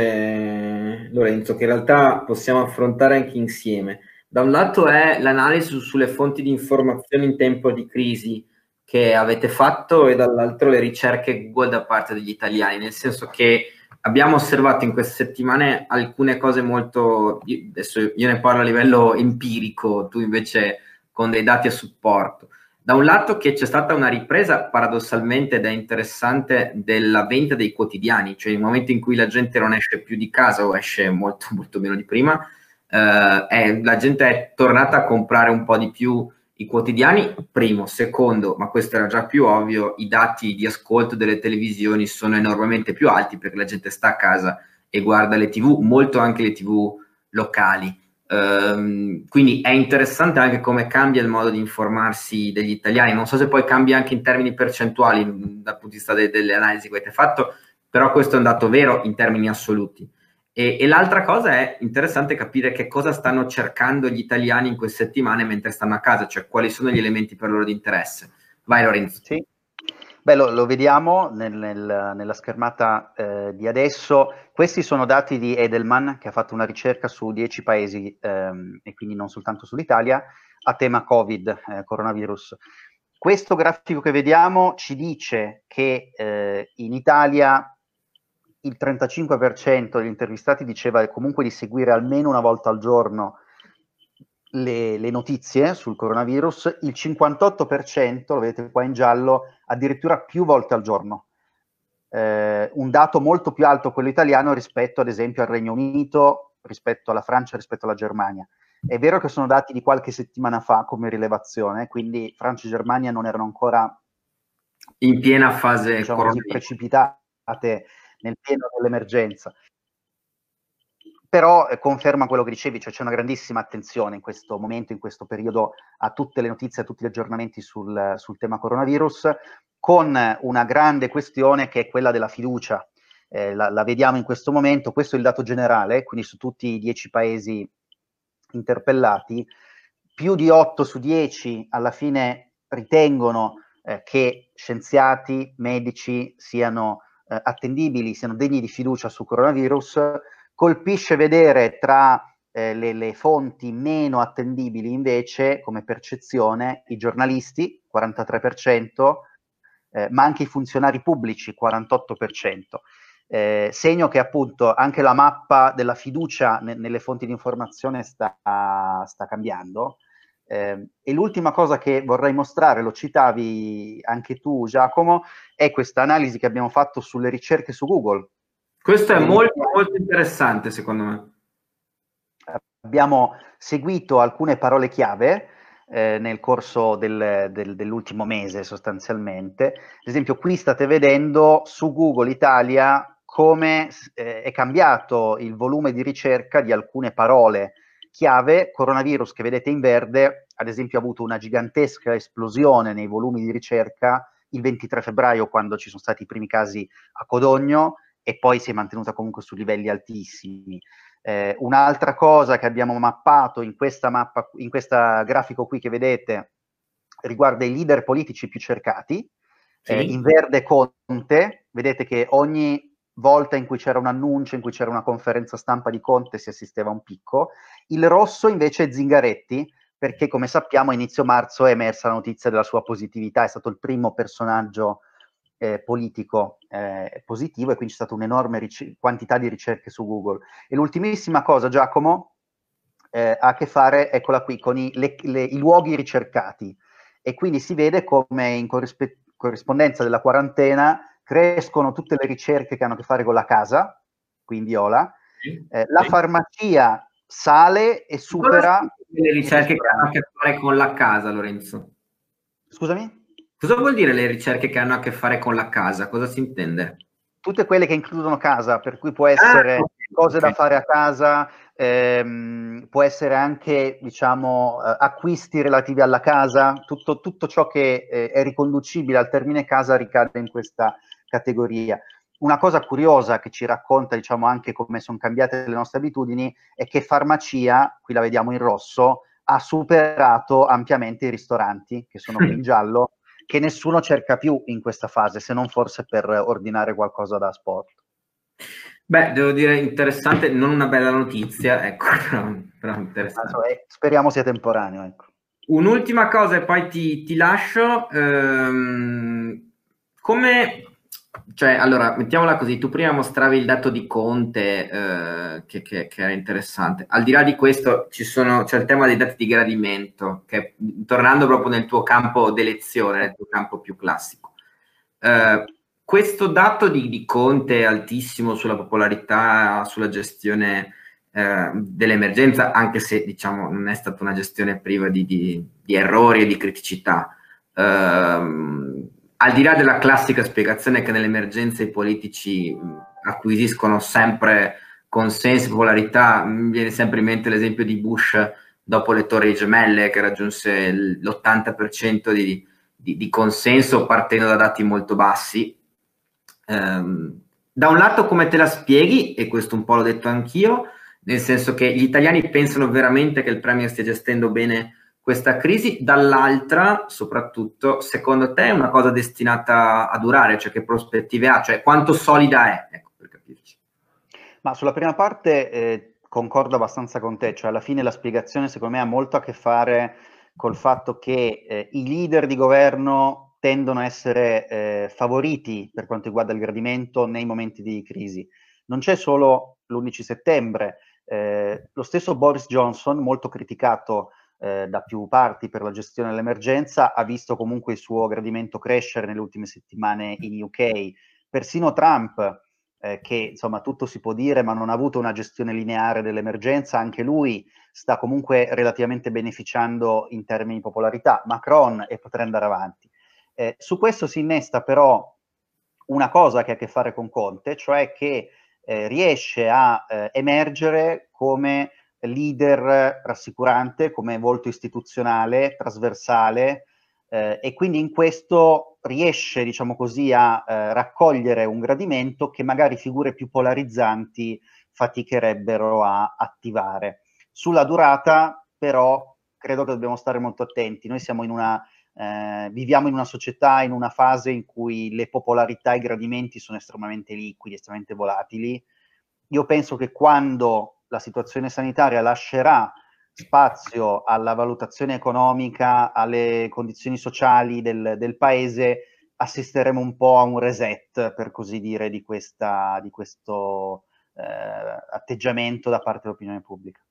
Lorenzo, che in realtà possiamo affrontare anche insieme. Da un lato è l'analisi sulle fonti di informazione in tempo di crisi, che avete fatto e dall'altro le ricerche Google da parte degli italiani, nel senso che abbiamo osservato in queste settimane alcune cose molto, adesso io ne parlo a livello empirico, tu invece con dei dati a supporto. Da un lato che c'è stata una ripresa paradossalmente ed è interessante della vendita dei quotidiani, cioè il momento in cui la gente non esce più di casa o esce molto molto meno di prima, eh, è, la gente è tornata a comprare un po' di più i quotidiani, primo, secondo, ma questo era già più ovvio, i dati di ascolto delle televisioni sono enormemente più alti perché la gente sta a casa e guarda le tv, molto anche le tv locali. Um, quindi è interessante anche come cambia il modo di informarsi degli italiani. Non so se poi cambia anche in termini percentuali dal punto di vista de- delle analisi che avete fatto, però questo è un dato vero in termini assoluti. E, e, l'altra cosa è interessante capire che cosa stanno cercando gli italiani in queste settimane mentre stanno a casa, cioè quali sono gli elementi per loro di interesse. Vai Lorenzo. Sì. Beh, lo, lo vediamo nel, nel, nella schermata eh, di adesso. Questi sono dati di Edelman, che ha fatto una ricerca su 10 paesi ehm, e quindi non soltanto sull'Italia, a tema Covid, eh, coronavirus. Questo grafico che vediamo ci dice che eh, in Italia il 35% degli intervistati diceva comunque di seguire almeno una volta al giorno le, le, notizie sul coronavirus, il 58%, lo vedete qua in giallo, addirittura più volte al giorno. Eh, un dato molto più alto quello italiano rispetto ad esempio al Regno Unito, rispetto alla Francia, rispetto alla Germania. È vero che sono dati di qualche settimana fa come rilevazione, quindi Francia e Germania non erano ancora in piena fase diciamo così, precipitate nel pieno dell'emergenza però eh, conferma quello che dicevi, cioè c'è una grandissima attenzione in questo momento, in questo periodo, a tutte le notizie, a tutti gli aggiornamenti sul, sul tema coronavirus, con una grande questione che è quella della fiducia. Eh, la, la, vediamo in questo momento, questo è il dato generale, quindi su tutti i dieci paesi interpellati, più di 8 su 10 alla fine ritengono eh, che scienziati, medici siano eh, attendibili, siano degni di fiducia sul coronavirus, Colpisce vedere tra eh, le, le, fonti meno attendibili invece come percezione i giornalisti, 43%, eh, ma anche i funzionari pubblici, 48%. Eh, segno che appunto anche la mappa della fiducia ne, nelle fonti di informazione sta, sta cambiando. Eh, e l'ultima cosa che vorrei mostrare, lo citavi anche tu Giacomo, è questa analisi che abbiamo fatto sulle ricerche su Google. Questo è molto, molto interessante secondo me. Abbiamo seguito alcune parole chiave eh, nel corso del, del, dell'ultimo mese sostanzialmente. Ad esempio qui state vedendo su Google Italia come eh, è cambiato il volume di ricerca di alcune parole chiave. Coronavirus che vedete in verde, ad esempio, ha avuto una gigantesca esplosione nei volumi di ricerca il 23 febbraio quando ci sono stati i primi casi a Codogno e poi si è mantenuta comunque su livelli altissimi. Eh, un'altra cosa che abbiamo mappato in questa mappa, in questo grafico qui che vedete, riguarda i leader politici più cercati. Sì. Eh, in verde Conte, vedete che ogni volta in cui c'era un annuncio, in cui c'era una conferenza stampa di Conte si assisteva a un picco. Il rosso invece è Zingaretti, perché come sappiamo a inizio marzo è emersa la notizia della sua positività, è stato il primo personaggio eh, politico eh, positivo e quindi c'è stata un'enorme ric- quantità di ricerche su Google. E l'ultimissima cosa, Giacomo, eh, ha a che fare, eccola qui, con i, le, le, i luoghi ricercati. E quindi si vede come in corrispe- corrispondenza della quarantena crescono tutte le ricerche che hanno a che fare con la casa, quindi Ola, eh, la farmacia sale e supera... Le ricerche che hanno a che fare con la casa, Lorenzo. Scusami? Cosa vuol dire le ricerche che hanno a che fare con la casa? Cosa si intende? Tutte quelle che includono casa, per cui può essere ah, cose okay. da fare a casa, ehm, può essere anche diciamo, eh, acquisti relativi alla casa, tutto, tutto ciò che eh, è riconducibile al termine casa ricade in questa categoria. Una cosa curiosa che ci racconta diciamo, anche come sono cambiate le nostre abitudini è che farmacia, qui la vediamo in rosso, ha superato ampiamente i ristoranti, che sono qui in giallo, che nessuno cerca più in questa fase, se non forse per ordinare qualcosa da sport. Beh, devo dire interessante, non una bella notizia, ecco, però, interessante. Allora, speriamo sia temporaneo, ecco. Un'ultima cosa e poi ti, ti lascio. Ehm, come cioè, allora, mettiamola così, tu prima mostravi il dato di Conte eh, che, che, che, era interessante. Al di là di questo sono, c'è il tema dei dati di gradimento, che tornando proprio nel tuo campo d'elezione, nel tuo campo più classico. Eh, questo dato di, di, Conte altissimo sulla popolarità, sulla gestione eh, dell'emergenza, anche se diciamo non è stata una gestione priva di, di, di errori e di criticità. Ehm, al di là della classica spiegazione che nelle emergenze i politici acquisiscono sempre consenso, popolarità, mi viene sempre in mente l'esempio di Bush dopo le torri gemelle che raggiunse l'80% di, di, di consenso partendo da dati molto bassi. Um, da un lato come te la spieghi, e questo un po' l'ho detto anch'io, nel senso che gli italiani pensano veramente che il Premier stia gestendo bene questa crisi, dall'altra soprattutto, secondo te è una cosa destinata a durare, cioè che prospettive ha, cioè quanto solida è, ecco, per capirci. Ma sulla prima parte eh, concordo abbastanza con te, cioè alla fine la spiegazione secondo me ha molto a che fare col fatto che eh, i leader di governo tendono a essere eh, favoriti per quanto riguarda il gradimento nei momenti di crisi. Non c'è solo l'11 settembre, eh, lo stesso Boris Johnson, molto criticato eh, da più parti per la gestione dell'emergenza, ha visto comunque il suo gradimento crescere nelle ultime settimane in UK. Persino Trump, eh, che insomma tutto si può dire, ma non ha avuto una gestione lineare dell'emergenza, anche lui sta comunque relativamente beneficiando in termini di popolarità. Macron e potrei andare avanti. Eh, su questo si innesta però una cosa che ha a che fare con Conte, cioè che eh, riesce a eh, emergere come leader rassicurante, come volto istituzionale, trasversale eh, e quindi in questo riesce, diciamo così, a eh, raccogliere un gradimento che magari figure più polarizzanti faticherebbero a attivare. Sulla durata, però, credo che dobbiamo stare molto attenti. Noi siamo in una eh, viviamo in una società, in una fase in cui le popolarità e i gradimenti sono estremamente liquidi, estremamente volatili. Io penso che quando la situazione sanitaria lascerà spazio alla valutazione economica, alle condizioni sociali del, del paese, assisteremo un po' a un reset, per così dire, di, questa, di questo eh, atteggiamento da parte dell'opinione pubblica.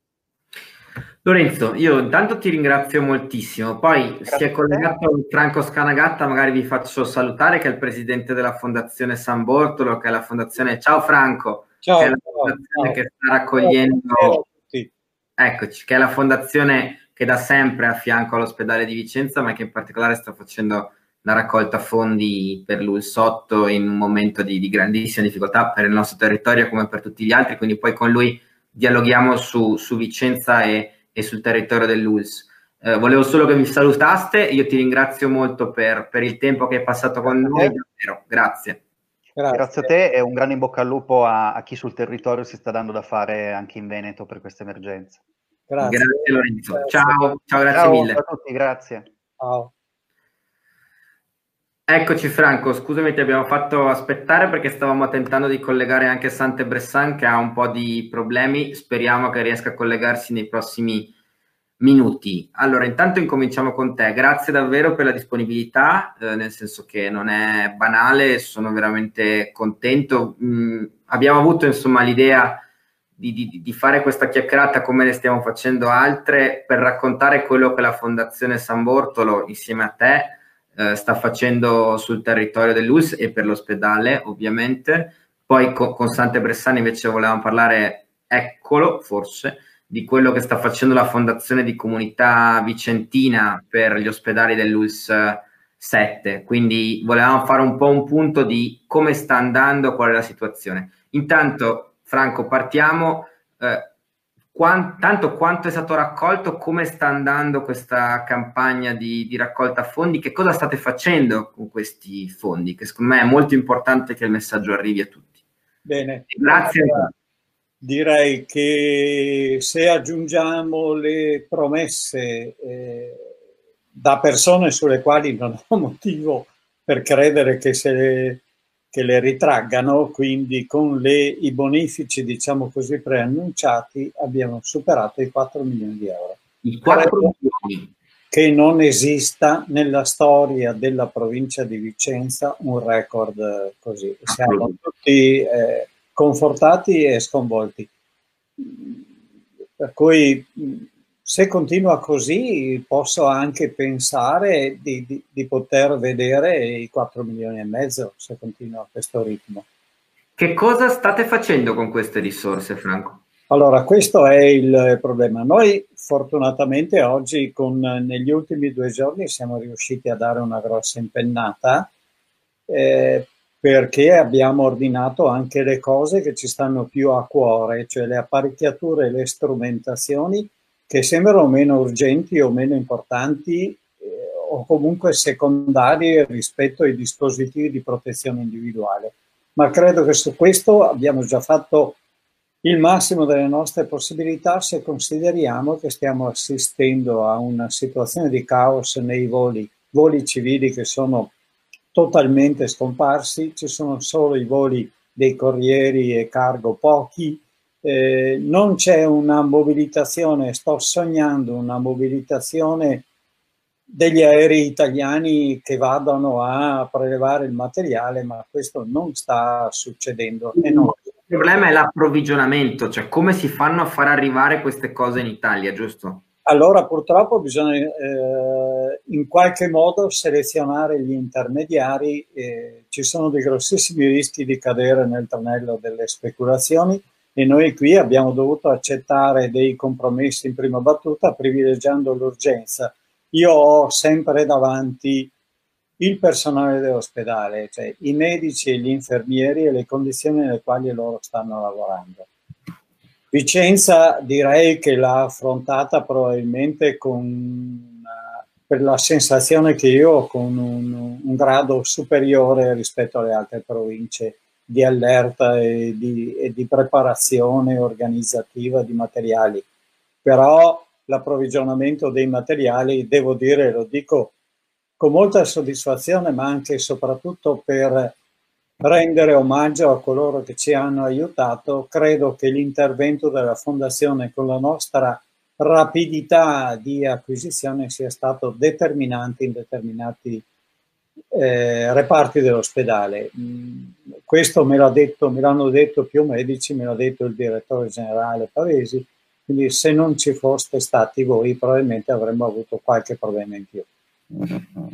Lorenzo, io intanto ti ringrazio moltissimo, poi Grazie si è collegato Franco Scanagatta, magari vi faccio salutare che è il presidente della Fondazione San Bortolo, che è la fondazione, ciao Franco, ciao, che è la fondazione ciao. che sta raccogliendo, eccoci, che è la fondazione che da sempre è a fianco all'ospedale di Vicenza, ma che in particolare sta facendo la raccolta fondi per l'Ulsotto in un momento di, di grandissima difficoltà per il nostro territorio come per tutti gli altri, quindi poi con lui dialoghiamo su, su Vicenza e, e, sul territorio dell'ULS. Eh, volevo solo che mi salutaste, io ti ringrazio molto per, per il tempo che hai passato con noi, davvero, grazie. Grazie. Grazie. a te e un grande in bocca al lupo a, a, chi sul territorio si sta dando da fare anche in Veneto per questa emergenza. Grazie, grazie Lorenzo. Grazie. Ciao, ciao, grazie ciao mille. Ciao a tutti, grazie. Ciao. Eccoci Franco, scusami ti abbiamo fatto aspettare perché stavamo tentando di collegare anche Sante Bressan che ha un po' di problemi, speriamo che riesca a collegarsi nei prossimi minuti. Allora, intanto incominciamo con te, grazie davvero per la disponibilità, eh, nel senso che non è banale, sono veramente contento. Mm, abbiamo avuto insomma l'idea di, di, di fare questa chiacchierata come ne stiamo facendo altre per raccontare quello che la Fondazione San Bortolo insieme a te eh, sta facendo sul territorio dell'ULS e per l'ospedale ovviamente. Poi con, con Sante Bressani invece volevamo parlare, eccolo forse, di quello che sta facendo la Fondazione di Comunità Vicentina per gli ospedali dell'ULS 7. Quindi volevamo fare un po' un punto di come sta andando, qual è la situazione. Intanto, Franco, partiamo. Eh, Quant, tanto quanto è stato raccolto, come sta andando questa campagna di, di, raccolta fondi, che cosa state facendo con questi fondi, che secondo me è molto importante che il messaggio arrivi a tutti. Bene, grazie. Allora, direi che se aggiungiamo le promesse eh, da persone sulle quali non ho motivo per credere che se le che le ritraggano, quindi con le, i bonifici, diciamo così, preannunciati abbiamo superato i 4 milioni di euro. I 4 milioni? Che non esista nella storia della provincia di Vicenza un record così. Siamo tutti eh, confortati e sconvolti. Per cui se continua così posso anche pensare di, di, di, poter vedere i 4 milioni e mezzo se continua a questo ritmo. Che cosa state facendo con queste risorse, Franco? Allora, questo è il problema. Noi fortunatamente oggi, con, negli ultimi due giorni, siamo riusciti a dare una grossa impennata eh, perché abbiamo ordinato anche le cose che ci stanno più a cuore, cioè le apparecchiature e le strumentazioni che sembrano meno urgenti o meno importanti eh, o comunque secondarie rispetto ai dispositivi di protezione individuale. Ma credo che su questo abbiamo già fatto il massimo delle nostre possibilità se consideriamo che stiamo assistendo a una situazione di caos nei voli, voli civili che sono totalmente scomparsi, ci sono solo i voli dei corrieri e cargo pochi, eh, non c'è una mobilitazione, sto sognando una mobilitazione degli aerei italiani che vadano a prelevare il materiale, ma questo non sta succedendo. Il problema è l'approvvigionamento, cioè come si fanno a far arrivare queste cose in Italia, giusto? allora purtroppo bisogna eh, in qualche modo selezionare gli intermediari. Eh, ci sono dei grossissimi rischi di cadere nel tranello delle speculazioni e noi qui abbiamo dovuto accettare dei compromessi in prima battuta privilegiando l'urgenza. Io ho sempre davanti il personale dell'ospedale, cioè i medici e gli infermieri e le condizioni nelle quali loro stanno lavorando. Vicenza direi che l'ha affrontata probabilmente con, per la sensazione che io ho con un, un, grado superiore rispetto alle altre province di allerta e di, e di preparazione organizzativa di materiali. Però l'approvvigionamento dei materiali, devo dire, lo dico con molta soddisfazione, ma anche e soprattutto per rendere omaggio a coloro che ci hanno aiutato. Credo che l'intervento della Fondazione con la nostra rapidità di acquisizione sia stato determinante in determinati eh, reparti dell'ospedale. Mm, questo me, l'ha detto, me l'hanno detto più medici, me l'ha detto il direttore generale Pavesi, quindi se non ci foste stati voi probabilmente avremmo avuto qualche problema in più.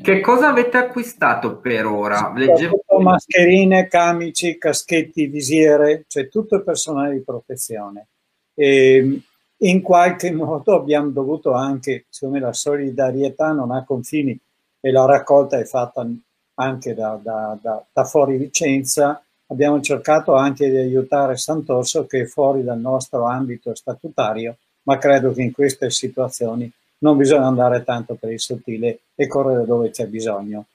Che cosa avete acquistato per ora? Leggevo... Mascherine, camici, caschetti, visiere, cioè tutto il personale di protezione. E in qualche modo abbiamo dovuto anche, secondo me la solidarietà non ha confini e la raccolta è fatta anche da, da, da, da fuori Vicenza, abbiamo cercato anche di aiutare Sant'Orso che è fuori dal nostro ambito statutario, ma credo che in queste situazioni non bisogna andare tanto per il sottile e correre dove c'è bisogno.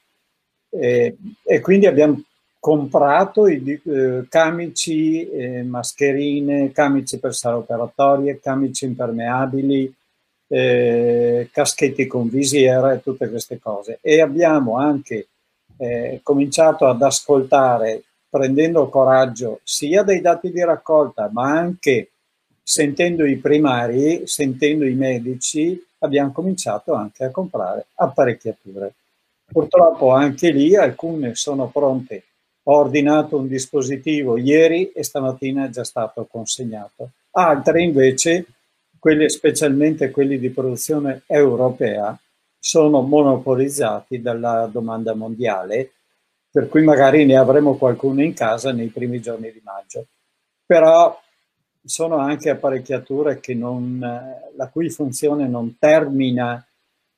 E, e quindi abbiamo comprato i eh, camici, eh, mascherine, camici per sale operatorie, camici impermeabili, eh, caschetti con visiera e tutte queste cose. E abbiamo anche eh, cominciato ad ascoltare, prendendo coraggio sia dai dati di raccolta, ma anche sentendo i primari, sentendo i medici, abbiamo cominciato anche a comprare apparecchiature. Purtroppo anche lì alcune sono pronte. Ho ordinato un dispositivo ieri e stamattina è già stato consegnato. Altre invece, quelle specialmente quelli di produzione europea, sono monopolizzati dalla domanda mondiale, per cui magari ne avremo qualcuno in casa nei primi giorni di maggio. Però sono anche apparecchiature non, la cui funzione non termina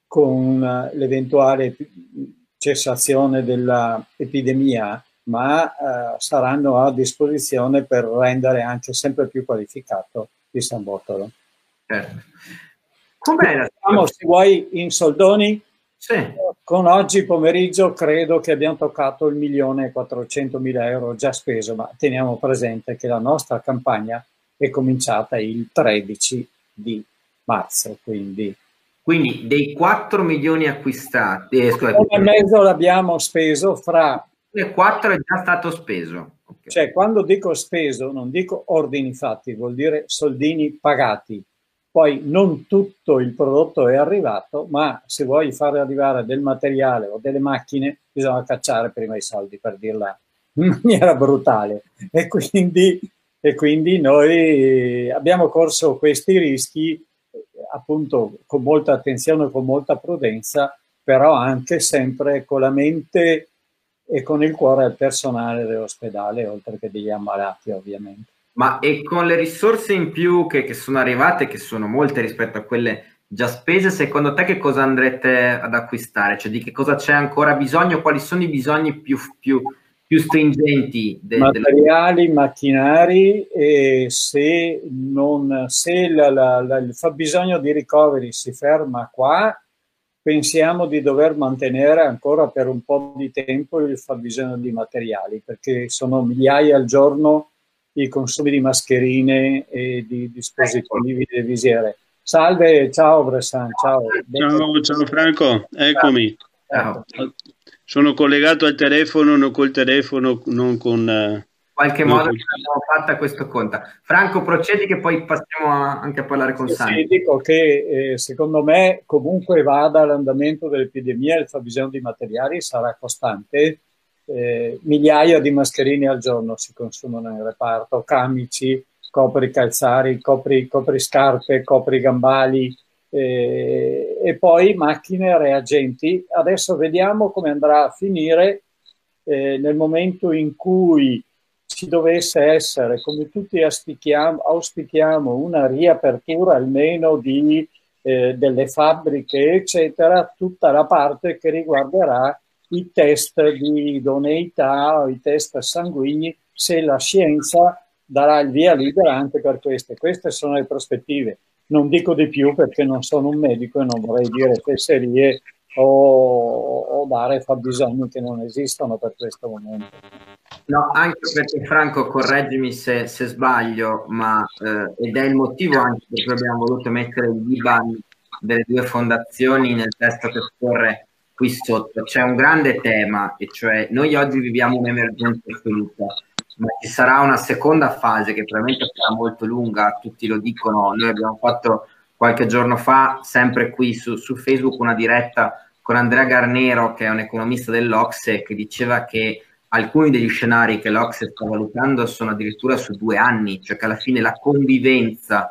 con l'eventuale cessazione dell'epidemia, ma eh, saranno a disposizione per rendere anche sempre più qualificato il San Bortolo. Certo. Com'è Siamo, se vuoi, in soldoni. Sì. Con oggi pomeriggio credo che abbiamo toccato il milione e 400 mila euro già speso, ma teniamo presente che la nostra campagna è cominciata il 13 di marzo. Quindi, quindi dei 4 milioni acquistati, eh, scusate, un e mezzo l'abbiamo speso fra... E 4 è già stato speso. Okay. Cioè, quando dico speso, non dico ordini fatti, vuol dire soldini pagati. Poi non tutto il prodotto è arrivato, ma se vuoi fare arrivare del materiale o delle macchine, bisogna cacciare prima i soldi, per dirla in maniera brutale. E quindi e quindi noi abbiamo corso questi rischi appunto con molta attenzione, con molta prudenza, però anche sempre con la mente e con il cuore al personale dell'ospedale, oltre che degli ammalati ovviamente. Ma e con le risorse in più che, che sono arrivate, che sono molte rispetto a quelle già spese, secondo te che cosa andrete ad acquistare? Cioè di che cosa c'è ancora bisogno? Quali sono i bisogni più, più, più stringenti. De, Materiali, della... macchinari e se, non, se la, la, la, il fabbisogno di ricoveri si ferma qua, pensiamo di dover mantenere ancora per un po' di tempo il fabbisogno di materiali, perché sono migliaia al giorno i consumi di mascherine e di dispositivi di visiere. Salve, ciao Bressan, ciao. Ciao, ciao Franco, eccomi. Ciao. Sono collegato al telefono, non col telefono, non con... Qualche modo abbiamo fatta questo conto. Franco, procedi che poi passiamo a, anche a parlare con sì, Sani. Sì, dico che eh, secondo me comunque vada l'andamento dell'epidemia, il fabbisogno di materiali sarà costante. Eh, migliaia di mascherine al giorno si consumano in reparto, camici, copri calzari, copri, copri scarpe, copri gambali, eh, e poi macchine reagenti. Adesso vediamo come andrà a finire eh, nel momento in cui ci dovesse essere, come tutti auspichiamo, una riapertura almeno di, eh, delle fabbriche, eccetera, tutta la parte che riguarderà i test di idoneità i test sanguigni, se la scienza darà il via libera anche per queste. Queste sono le prospettive. Non dico di più perché non sono un medico e non vorrei dire fesserie o, o dare fabbisogni che non esistono per questo momento. No, anche perché Franco, correggimi se, se sbaglio, ma eh, ed è il motivo anche per cui abbiamo voluto mettere il IBAN delle due fondazioni nel testo che scorre qui sotto. C'è un grande tema, e cioè noi oggi viviamo un'emergenza assoluta, ma ci sarà una seconda fase che probabilmente sarà molto lunga, tutti lo dicono. Noi abbiamo fatto qualche giorno fa, sempre qui su, su Facebook, una diretta con Andrea Garnero, che è un economista dell'Ocse, che diceva che alcuni degli scenari che l'Ocse sta valutando sono addirittura su due anni, cioè che alla fine la convivenza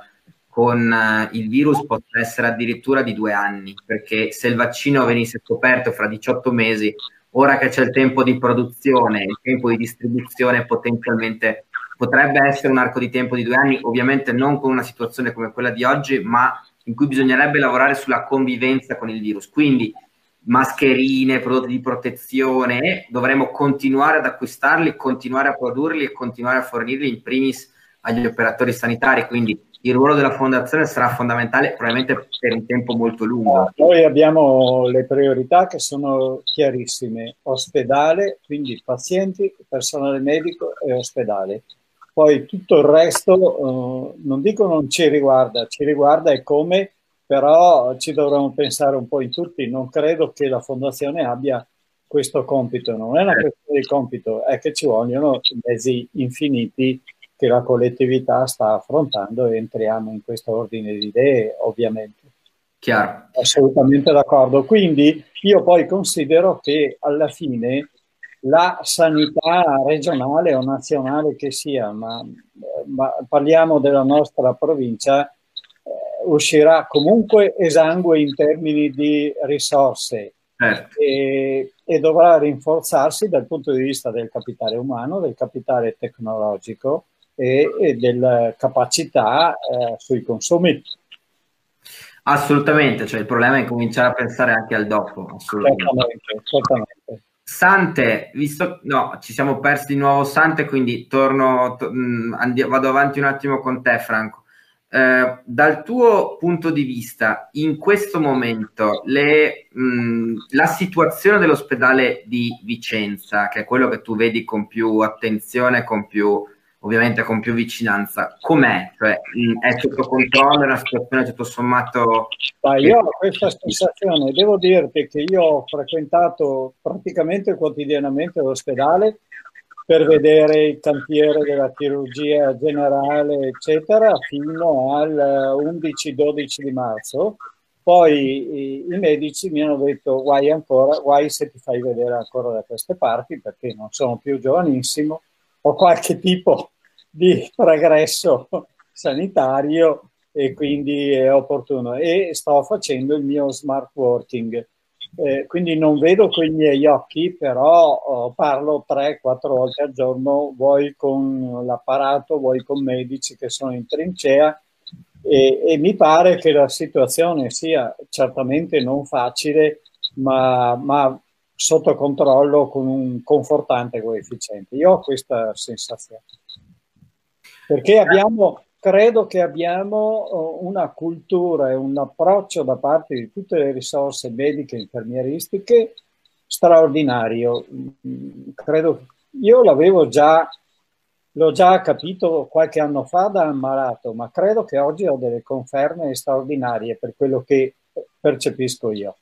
con uh, il virus possa essere addirittura di due anni, perché se il vaccino venisse scoperto fra 18 mesi, ora che c'è il tempo di produzione, il tempo di distribuzione potenzialmente potrebbe essere un arco di tempo di due anni, ovviamente non con una situazione come quella di oggi, ma in cui bisognerebbe lavorare sulla convivenza con il virus. Quindi mascherine, prodotti di protezione, dovremo continuare ad acquistarli, continuare a produrli e continuare a fornirli in primis agli operatori sanitari, quindi il ruolo della fondazione sarà fondamentale probabilmente per un tempo molto lungo. Noi abbiamo le priorità che sono chiarissime, ospedale, quindi pazienti, personale medico e ospedale. Poi tutto il resto, eh, non dico non ci riguarda, ci riguarda e come però ci dovremmo pensare un po' in tutti. Non credo che la fondazione abbia questo compito, non è una questione di compito, è che ci vogliono mezzi infiniti che la collettività sta affrontando e entriamo in questo ordine di idee, ovviamente. Chiaro. Assolutamente d'accordo. Quindi io poi considero che alla fine la sanità regionale o nazionale che sia, ma, ma parliamo della nostra provincia, uscirà comunque esangue in termini di risorse certo. e, e, dovrà rinforzarsi dal punto di vista del capitale umano, del capitale tecnologico e, e della capacità eh, sui consumi. Assolutamente, cioè il problema è cominciare a pensare anche al dopo. Assolutamente. Certamente, certamente. Sante, visto no, ci siamo persi di nuovo Sante, quindi torno, to, mh, andi, vado avanti un attimo con te, Franco. Eh, dal tuo punto di vista, in questo momento, le, mh, la situazione dell'ospedale di Vicenza, che è quello che tu vedi con più attenzione, con più, ovviamente con più vicinanza, com'è? Cioè, mh, è sotto controllo? È una situazione tutto sommato... Ma io ho questa sensazione, devo dirti che io ho frequentato praticamente quotidianamente l'ospedale per vedere il cantiere della chirurgia generale, eccetera, fino al 11-12 di marzo. Poi i, i, medici mi hanno detto guai ancora, guai se ti fai vedere ancora da queste parti perché non sono più giovanissimo, ho qualche tipo di regresso sanitario e quindi è opportuno. E sto facendo il mio smart working eh, quindi non vedo con i miei occhi, però oh, parlo 3-4 volte al giorno, vuoi con l'apparato, vuoi con medici che sono in trincea e, e mi pare che la situazione sia certamente non facile, ma, ma sotto controllo con un confortante coefficiente. Io ho questa sensazione. Perché abbiamo, credo che abbiamo uh, una cultura e un approccio da parte di tutte le risorse mediche e infermieristiche straordinario. Mm, credo, io l'avevo già, l'ho già capito qualche anno fa da ammalato, ma credo che oggi ho delle conferme straordinarie per quello che percepisco io.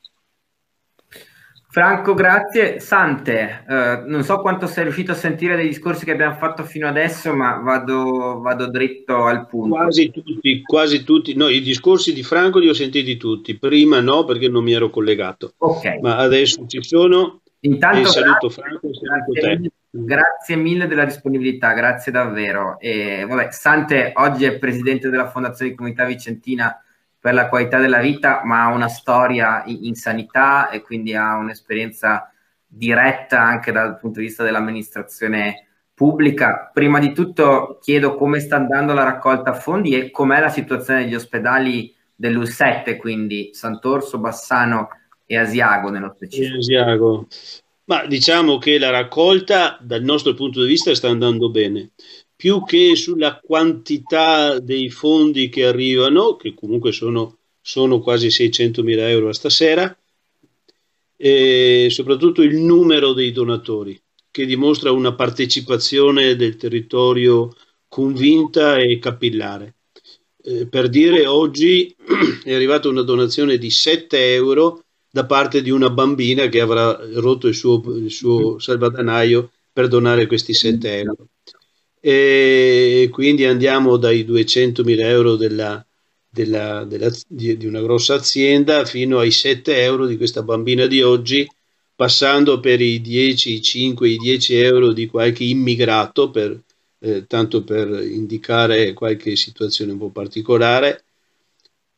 Franco, grazie. Sante, eh, non so quanto sei riuscito a sentire dei discorsi che abbiamo fatto fino adesso, ma vado, vado dritto al punto. Quasi tutti, quasi tutti. No, i discorsi di Franco li ho sentiti tutti. Prima no, perché non mi ero collegato. Ok. Ma adesso ci sono. Intanto saluto grazie, Franco e saluto grazie, te. Grazie mille della disponibilità, grazie davvero. E, vabbè, Sante oggi è presidente della Fondazione di Comunità Vicentina per la qualità della vita, ma ha una storia in, sanità e quindi ha un'esperienza diretta anche dal punto di vista dell'amministrazione pubblica. Prima di tutto chiedo come sta andando la raccolta fondi e com'è la situazione degli ospedali dell'U7, quindi Sant'Orso, Bassano e Asiago nello specifico. Asiago. Ma diciamo che la raccolta dal nostro punto di vista sta andando bene, più che sulla quantità dei fondi che arrivano, che comunque sono, sono quasi 600 mila euro stasera, e soprattutto il numero dei donatori, che dimostra una partecipazione del territorio convinta e capillare. Eh, per dire, oggi è arrivata una donazione di 7 euro da parte di una bambina che avrà rotto il suo, il suo salvadanaio per donare questi 7 euro. E quindi andiamo dai 200.000 euro della, della, della, di, di, una grossa azienda fino ai 7 euro di questa bambina di oggi, passando per i 10, i 5, i 10 euro di qualche immigrato per, eh, tanto per indicare qualche situazione un po' particolare,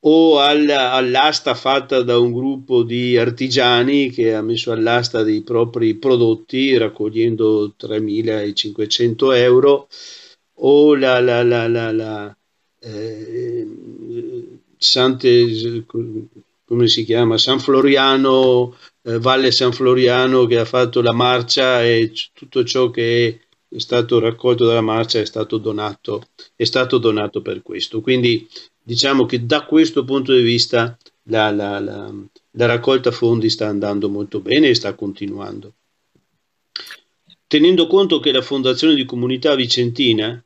o al, all'asta fatta da un gruppo di artigiani che ha messo all'asta dei propri prodotti raccogliendo 3.500 euro, o la, la, la, la, la eh, Sante, come si chiama? San Floriano, eh, Valle San Floriano che ha fatto la marcia e tutto ciò che è stato raccolto dalla marcia è stato donato, è stato donato per questo. Quindi diciamo che da questo punto di vista la, la, la, la raccolta fondi sta andando molto bene e sta continuando. Tenendo conto che la Fondazione di Comunità Vicentina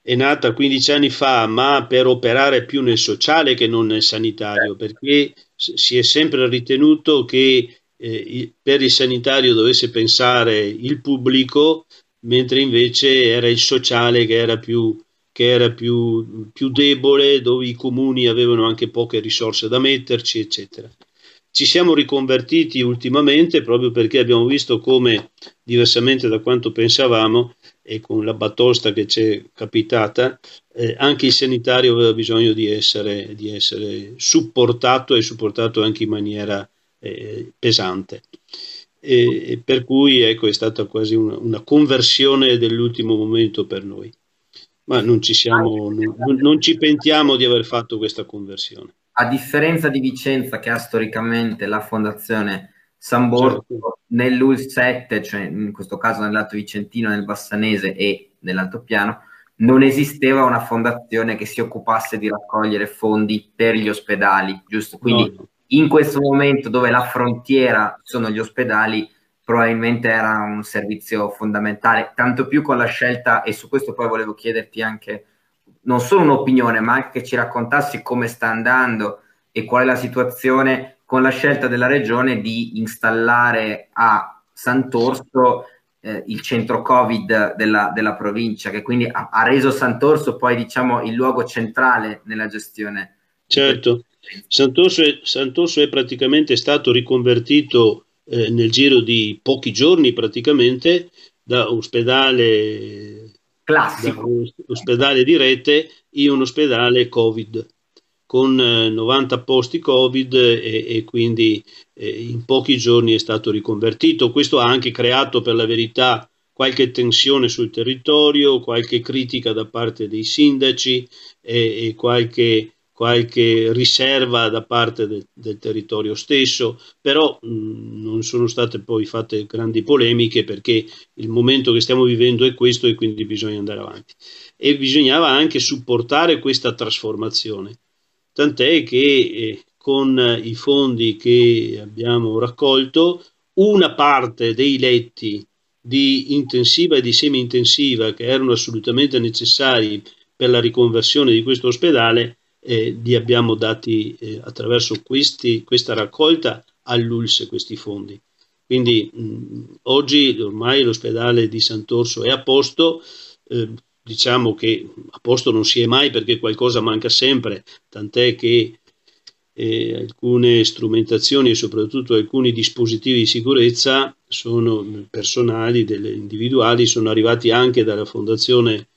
è nata 15 anni fa, ma per operare più nel sociale che non nel sanitario, perché si è sempre ritenuto che eh, per il sanitario dovesse pensare il pubblico mentre invece era il sociale che era più, che era più, più debole, dove i comuni avevano anche poche risorse da metterci, eccetera. Ci siamo riconvertiti ultimamente proprio perché abbiamo visto come, diversamente da quanto pensavamo, e con la batosta che ci è capitata, eh, anche il sanitario aveva bisogno di essere, di essere supportato e supportato anche in maniera eh, pesante e, per cui ecco, è stata quasi una, una, conversione dell'ultimo momento per noi. Ma non ci, siamo, non, non ci pentiamo di aver fatto questa conversione. A differenza di Vicenza, che ha storicamente la fondazione San Borgo, certo. nell'UL 7, cioè in questo caso nell'Alto Vicentino, nel Bassanese e nell'Altopiano, non esisteva una fondazione che si occupasse di raccogliere fondi per gli ospedali, giusto? Quindi no in questo momento dove la frontiera sono gli ospedali, probabilmente era un servizio fondamentale, tanto più con la scelta, e su questo poi volevo chiederti anche non solo un'opinione, ma anche che ci raccontassi come sta andando e qual è la situazione con la scelta della regione di installare a Sant'Orso eh, il centro Covid della, della, provincia, che quindi ha, ha reso Sant'Orso poi diciamo il luogo centrale nella gestione. Certo. Sant'Orso è, Sant'Orso è praticamente stato riconvertito eh, nel giro di pochi giorni praticamente da ospedale classico. da ospedale di rete in un ospedale covid con eh, 90 posti covid e, e quindi eh, in pochi giorni è stato riconvertito. Questo ha anche creato per la verità qualche tensione sul territorio qualche critica da parte dei sindaci e, e qualche qualche riserva da parte del, del territorio stesso, però mh, non sono state poi fatte grandi polemiche perché il momento che stiamo vivendo è questo e quindi bisogna andare avanti. E bisognava anche supportare questa trasformazione, tant'è che eh, con i fondi che abbiamo raccolto, una parte dei letti di intensiva e di semi-intensiva che erano assolutamente necessari per la riconversione di questo ospedale eh, li abbiamo dati eh, attraverso questi, questa raccolta all'ULS questi fondi. Quindi mh, oggi ormai l'ospedale di Sant'Orso è a posto, eh, diciamo che a posto non si è mai perché qualcosa manca sempre, tant'è che eh, alcune strumentazioni e soprattutto alcuni dispositivi di sicurezza sono personali, delle individuali, sono arrivati anche dalla Fondazione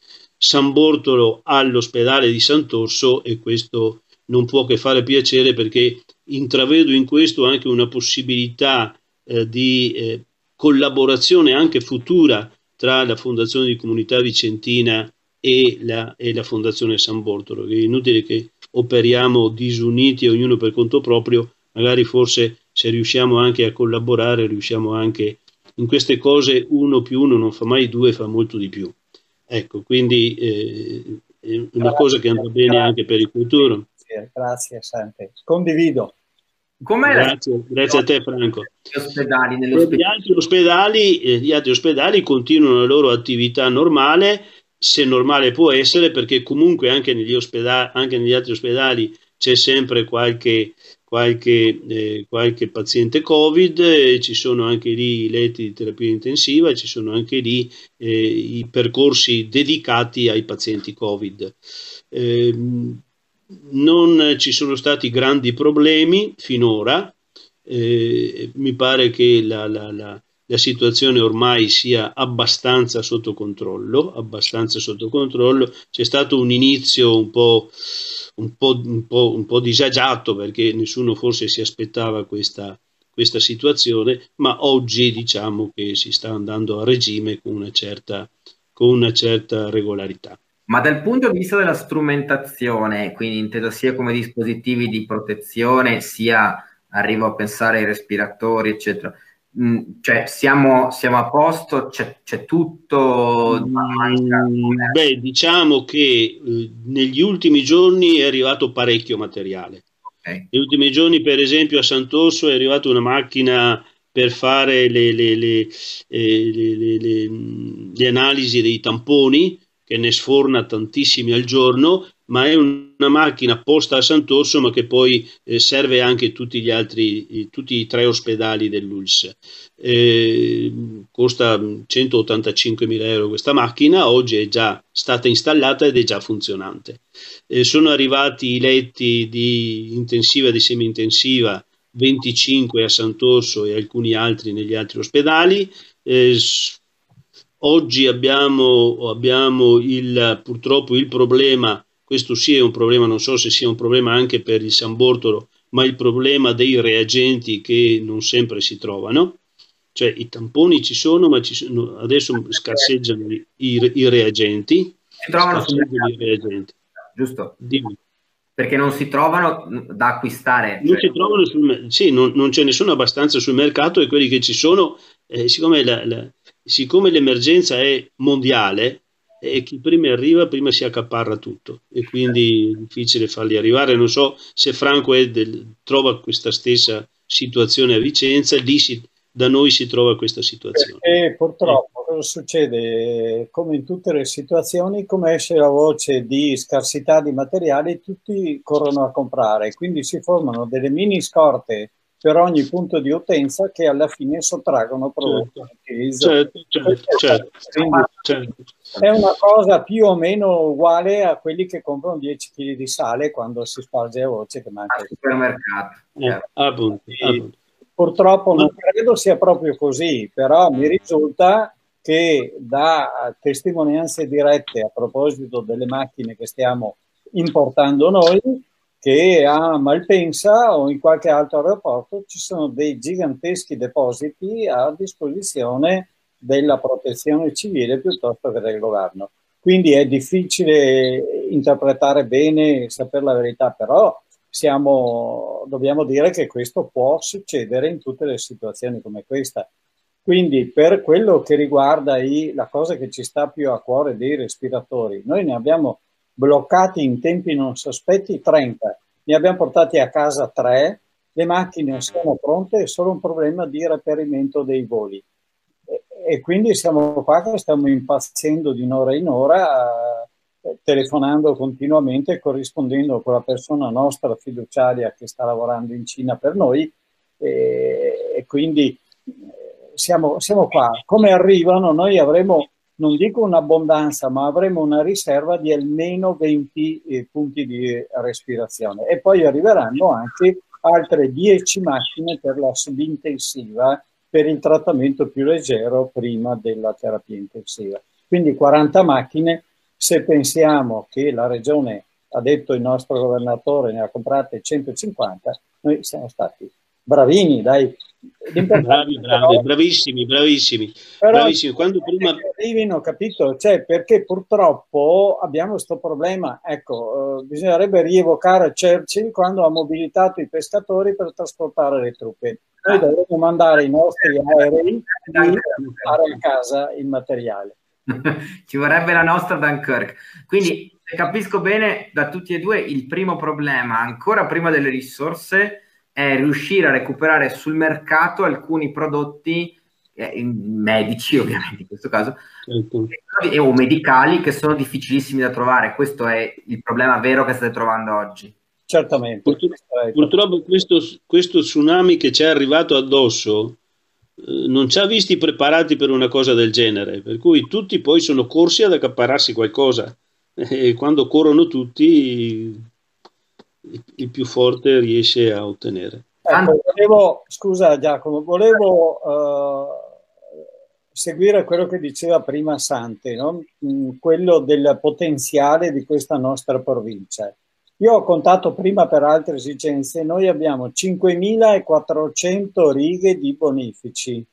San Bortolo all'ospedale di Sant'Orso e questo non può che fare piacere perché intravedo in questo anche una possibilità eh, di eh, collaborazione anche futura tra la Fondazione di Comunità Vicentina e la, e la Fondazione San Bortolo, è inutile che operiamo disuniti ognuno per conto proprio, magari forse se riusciamo anche a collaborare, riusciamo anche in queste cose uno più uno non fa mai due, fa molto di più. Ecco, quindi eh, è una grazie, cosa che andrà bene grazie, anche per il futuro. Grazie, grazie Sante. Condivido. Com'è grazie, grazie a te Franco. Gli ospedali, gli, altri ospedali, eh, gli altri ospedali continuano la loro attività normale, se normale può essere, perché comunque anche negli, ospedali, anche negli altri ospedali c'è sempre qualche, qualche, eh, qualche paziente Covid, eh, ci sono anche lì i letti di terapia intensiva, ci sono anche lì eh, i percorsi dedicati ai pazienti Covid. Ehm, non ci sono stati grandi problemi finora, eh, mi pare che la, la, la, la, situazione ormai sia abbastanza sotto controllo, abbastanza sotto controllo. C'è stato un inizio un po', un po', un po', un po disagiato perché nessuno forse si aspettava questa, questa situazione, ma oggi diciamo che si sta andando a regime con una certa, con una certa regolarità. Ma dal punto di vista della strumentazione, quindi inteso sia come dispositivi di protezione, sia arrivo a pensare ai respiratori, eccetera, mm, cioè siamo, siamo, a posto, c'è, c'è tutto. Mm, beh, diciamo che eh, negli ultimi giorni è arrivato parecchio materiale. Okay. Negli ultimi giorni, per esempio, a Sant'Orso è arrivata una macchina per fare le, le, le, le mm, analisi dei tamponi che ne sforna tantissimi al giorno, ma è una macchina posta a Sant'Orso, ma che poi eh, serve anche tutti gli altri, tutti i tre ospedali dell'ULS. Eh, costa 185.000 euro questa macchina, oggi è già stata installata ed è già funzionante. Eh, sono arrivati i letti di intensiva e di semi-intensiva 25 a Sant'Orso e alcuni altri negli altri ospedali. Eh, Oggi abbiamo, abbiamo il, purtroppo il problema, questo sì è un problema, non so se sia un problema anche per il San Bortolo, ma il problema dei reagenti che non sempre si trovano. Cioè i tamponi ci sono, ma ci sono, adesso scarseggiano i, i, reagenti. Si trovano sul reagenti. Giusto. Dimmi perché non si trovano da acquistare. Non, cioè... trovano sul, sì, non, non, ce ne sono abbastanza sul mercato e quelli che ci sono, eh, siccome la, la, siccome l'emergenza è mondiale, e chi prima arriva prima si accaparra tutto e quindi è difficile farli arrivare. Non so se Franco del, trova questa stessa situazione a Vicenza, lì si, da noi si trova questa situazione. E purtroppo cosa succede? Come in tutte le situazioni, come esce la voce di scarsità di materiali, tutti corrono a comprare, quindi si formano delle mini scorte per ogni punto di utenza che alla fine sottraggono prodotti certo, certo, certo, certo, È una cosa più o meno uguale a quelli che comprano 10 kg di sale quando si sparge a voce che manca al supermercato. Eh, appunto, appunto. Purtroppo non credo sia proprio così, però mi risulta che da testimonianze dirette a proposito delle macchine che stiamo importando noi, che a Malpensa o in qualche altro aeroporto ci sono dei giganteschi depositi a disposizione della protezione civile piuttosto che del governo. Quindi è difficile interpretare bene, sapere la verità, però siamo, dobbiamo dire che questo può succedere in tutte le situazioni come questa. Quindi per quello che riguarda i, la cosa che ci sta più a cuore dei respiratori, noi ne abbiamo bloccati in tempi non sospetti 30, ne abbiamo portati a casa 3, le macchine sono pronte, è solo un problema di reperimento dei voli. E, e quindi siamo qua che stiamo impazzendo di un'ora in ora, eh, telefonando continuamente, corrispondendo con la persona nostra fiduciaria che sta lavorando in Cina per noi e, e quindi eh, siamo, siamo qua. Come arrivano noi avremo non dico un'abbondanza, ma avremo una riserva di almeno 20 eh, punti di respirazione e poi arriveranno anche altre 10 macchine per la subintensiva per il trattamento più leggero prima della terapia intensiva. Quindi 40 macchine, se pensiamo che la regione ha detto il nostro governatore, ne ha comprate 150, noi siamo stati bravini, dai. Bravi, bravi, bravissimi, bravissimi. Però bravissimi. Quando prima... arrivino, capito? Cioè, perché purtroppo abbiamo questo problema, ecco, eh, bisognerebbe rievocare Churchill quando ha mobilitato i pescatori per trasportare le truppe. Noi ah. dovremmo mandare i nostri aerei di fare a casa il materiale. Ci vorrebbe la nostra Dunkirk. Quindi, se capisco bene, da tutti e due, il primo problema, ancora prima delle risorse, è riuscire a recuperare sul mercato alcuni prodotti eh, medici, ovviamente in questo caso, certo. o medicali che sono difficilissimi da trovare. Questo è il problema vero che state trovando oggi. Certamente. Purtroppo, purtroppo questo, questo, tsunami che ci è arrivato addosso eh, non ci ha visti preparati per una cosa del genere, per cui tutti poi sono corsi ad accapararsi qualcosa e quando corrono tutti il più forte riesce a ottenere. Ecco, volevo, scusa Giacomo, volevo uh, seguire quello che diceva prima Sante, no? Mm, quello del potenziale di questa nostra provincia. Io ho contato prima per altre esigenze, noi abbiamo 5.400 righe di bonifici,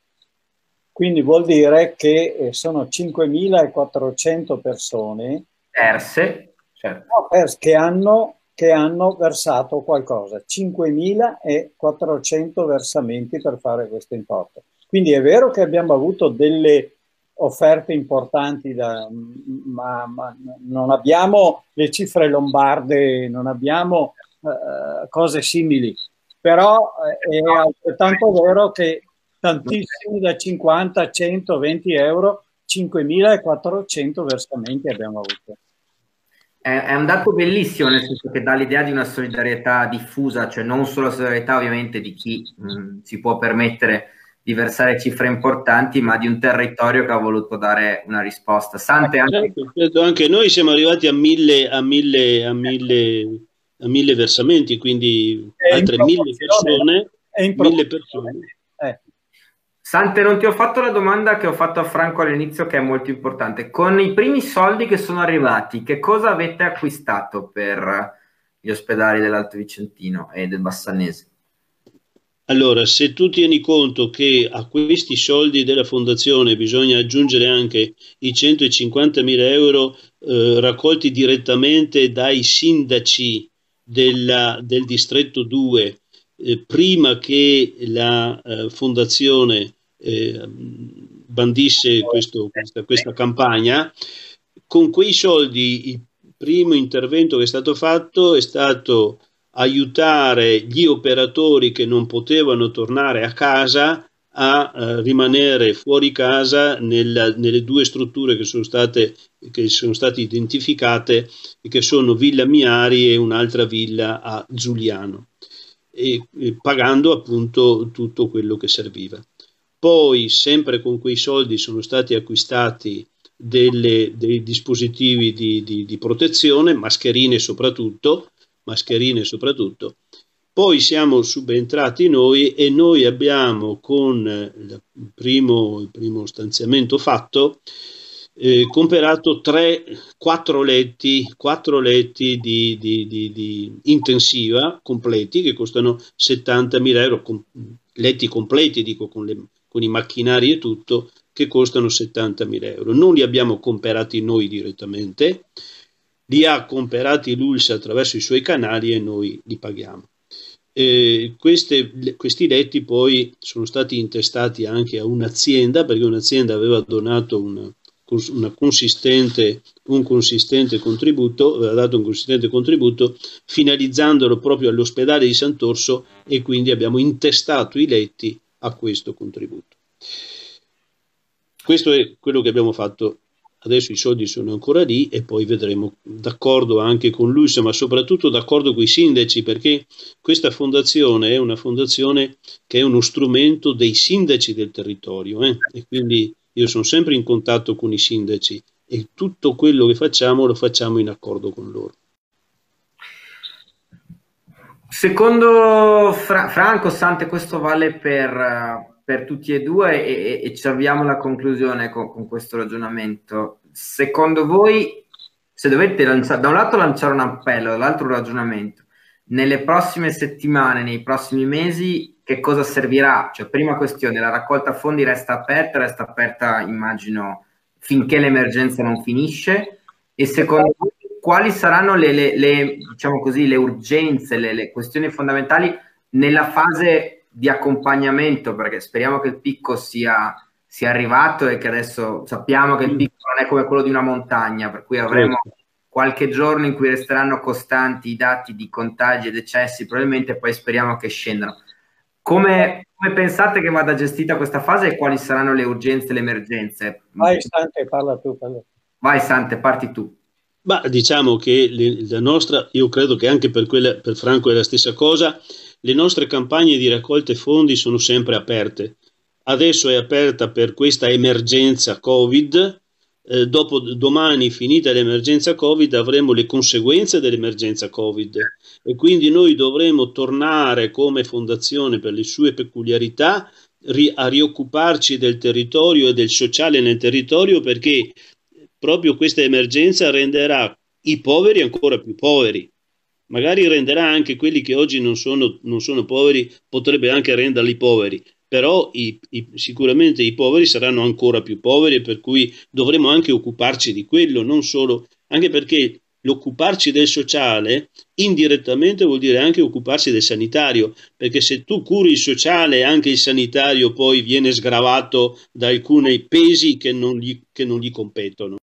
quindi vuol dire che eh, sono 5.400 persone perse, certo. che hanno che hanno versato qualcosa, 5.400 versamenti per fare questo importo. Quindi è vero che abbiamo avuto delle offerte importanti, da, ma, ma, non abbiamo le cifre lombarde, non abbiamo uh, cose simili, però eh, è altrettanto vero che tantissimi da 50 a 120 euro, 5.400 versamenti abbiamo avuto è, è, un dato bellissimo, nel senso che dà l'idea di una solidarietà diffusa, cioè non solo solidarietà ovviamente di chi mh, si può permettere di versare cifre importanti, ma di un territorio che ha voluto dare una risposta. Sante anche... Certo, certo, anche noi siamo arrivati a mille, a mille, a mille, a mille versamenti, quindi altre mille persone. Mille persone. Sante, non ti ho fatto la domanda che ho fatto a Franco all'inizio, che è molto importante. Con i primi soldi che sono arrivati, che cosa avete acquistato per gli ospedali dell'Alto Vicentino e del Bassanese? Allora, se tu tieni conto che a questi soldi della fondazione bisogna aggiungere anche i 150.000 euro eh, raccolti direttamente dai sindaci della, del distretto 2, eh, prima che la eh, fondazione eh, bandisse questo, questa, questa campagna, con quei soldi il primo intervento che è stato fatto è stato aiutare gli operatori che non potevano tornare a casa a uh, rimanere fuori casa nella, nelle due strutture che sono, state, che sono state identificate e che sono Villa Miari e un'altra villa a Giuliano, e, e pagando appunto tutto quello che serviva. Poi, sempre con quei soldi, sono stati acquistati delle, dei dispositivi di, di, di, protezione, mascherine soprattutto, mascherine soprattutto. Poi siamo subentrati noi e noi abbiamo con il primo, il primo stanziamento fatto eh, comprato 3, 4 letti, 4 letti di, di, di, di, intensiva completi che costano 70.000 euro, com, letti completi dico con le con i macchinari e tutto, che costano 70.000 euro. Non li abbiamo comprati noi direttamente, li ha comprati l'ULS attraverso i suoi canali e noi li paghiamo. Eh, queste, questi letti poi sono stati intestati anche a un'azienda perché un'azienda aveva donato una, una consistente, un consistente contributo, aveva dato un consistente contributo finalizzandolo proprio all'ospedale di Sant'Orso e quindi abbiamo intestato i letti a questo contributo. Questo è quello che abbiamo fatto. Adesso i soldi sono ancora lì e poi vedremo, d'accordo anche con lui, ma soprattutto d'accordo con i sindaci, perché questa fondazione è una fondazione che è uno strumento dei sindaci del territorio eh? e quindi io sono sempre in contatto con i sindaci e tutto quello che facciamo lo facciamo in accordo con loro. Secondo Fra- Franco Sante, questo vale per, per tutti e due e, e, ci avviamo alla conclusione con, con, questo ragionamento. Secondo voi se dovete lanciare, da un lato lanciare un appello, dall'altro un ragionamento, nelle prossime settimane, nei prossimi mesi, che cosa servirà? Cioè, prima questione, la raccolta fondi resta aperta, resta aperta, immagino, finché l'emergenza non finisce. E secondo me, quali saranno le, le, le, diciamo così, le urgenze, le, questioni fondamentali nella fase di accompagnamento? Perché speriamo che il picco sia sia arrivato e che adesso sappiamo che il mm. picco non è come quello di una montagna, per cui avremo certo. qualche giorno in cui resteranno costanti i dati di contagi e decessi, probabilmente poi speriamo che scendano. Come, come, pensate che vada gestita questa fase e quali saranno le urgenze e le emergenze? Vai Sante, parla tu. Parla. Vai Sante, parti tu. Ma diciamo che le, la nostra, io credo che anche per, quella, per Franco è la stessa cosa, le nostre campagne di raccolte fondi sono sempre aperte adesso è aperta per questa emergenza Covid. Eh, dopo domani, finita l'emergenza Covid, avremo le conseguenze dell'emergenza Covid e quindi noi dovremo tornare come fondazione per le sue peculiarità ri- a rioccuparci del territorio e del sociale nel territorio perché proprio questa emergenza renderà i poveri ancora più poveri. Magari renderà anche quelli che oggi non sono, non sono poveri, potrebbe anche renderli poveri, però i, i, sicuramente i poveri saranno ancora più poveri, per cui dovremo anche occuparci di quello, non solo, anche perché l'occuparci del sociale indirettamente vuol dire anche occuparsi del sanitario, perché se tu curi il sociale, anche il sanitario poi viene sgravato da alcuni pesi che non gli, che non gli competono.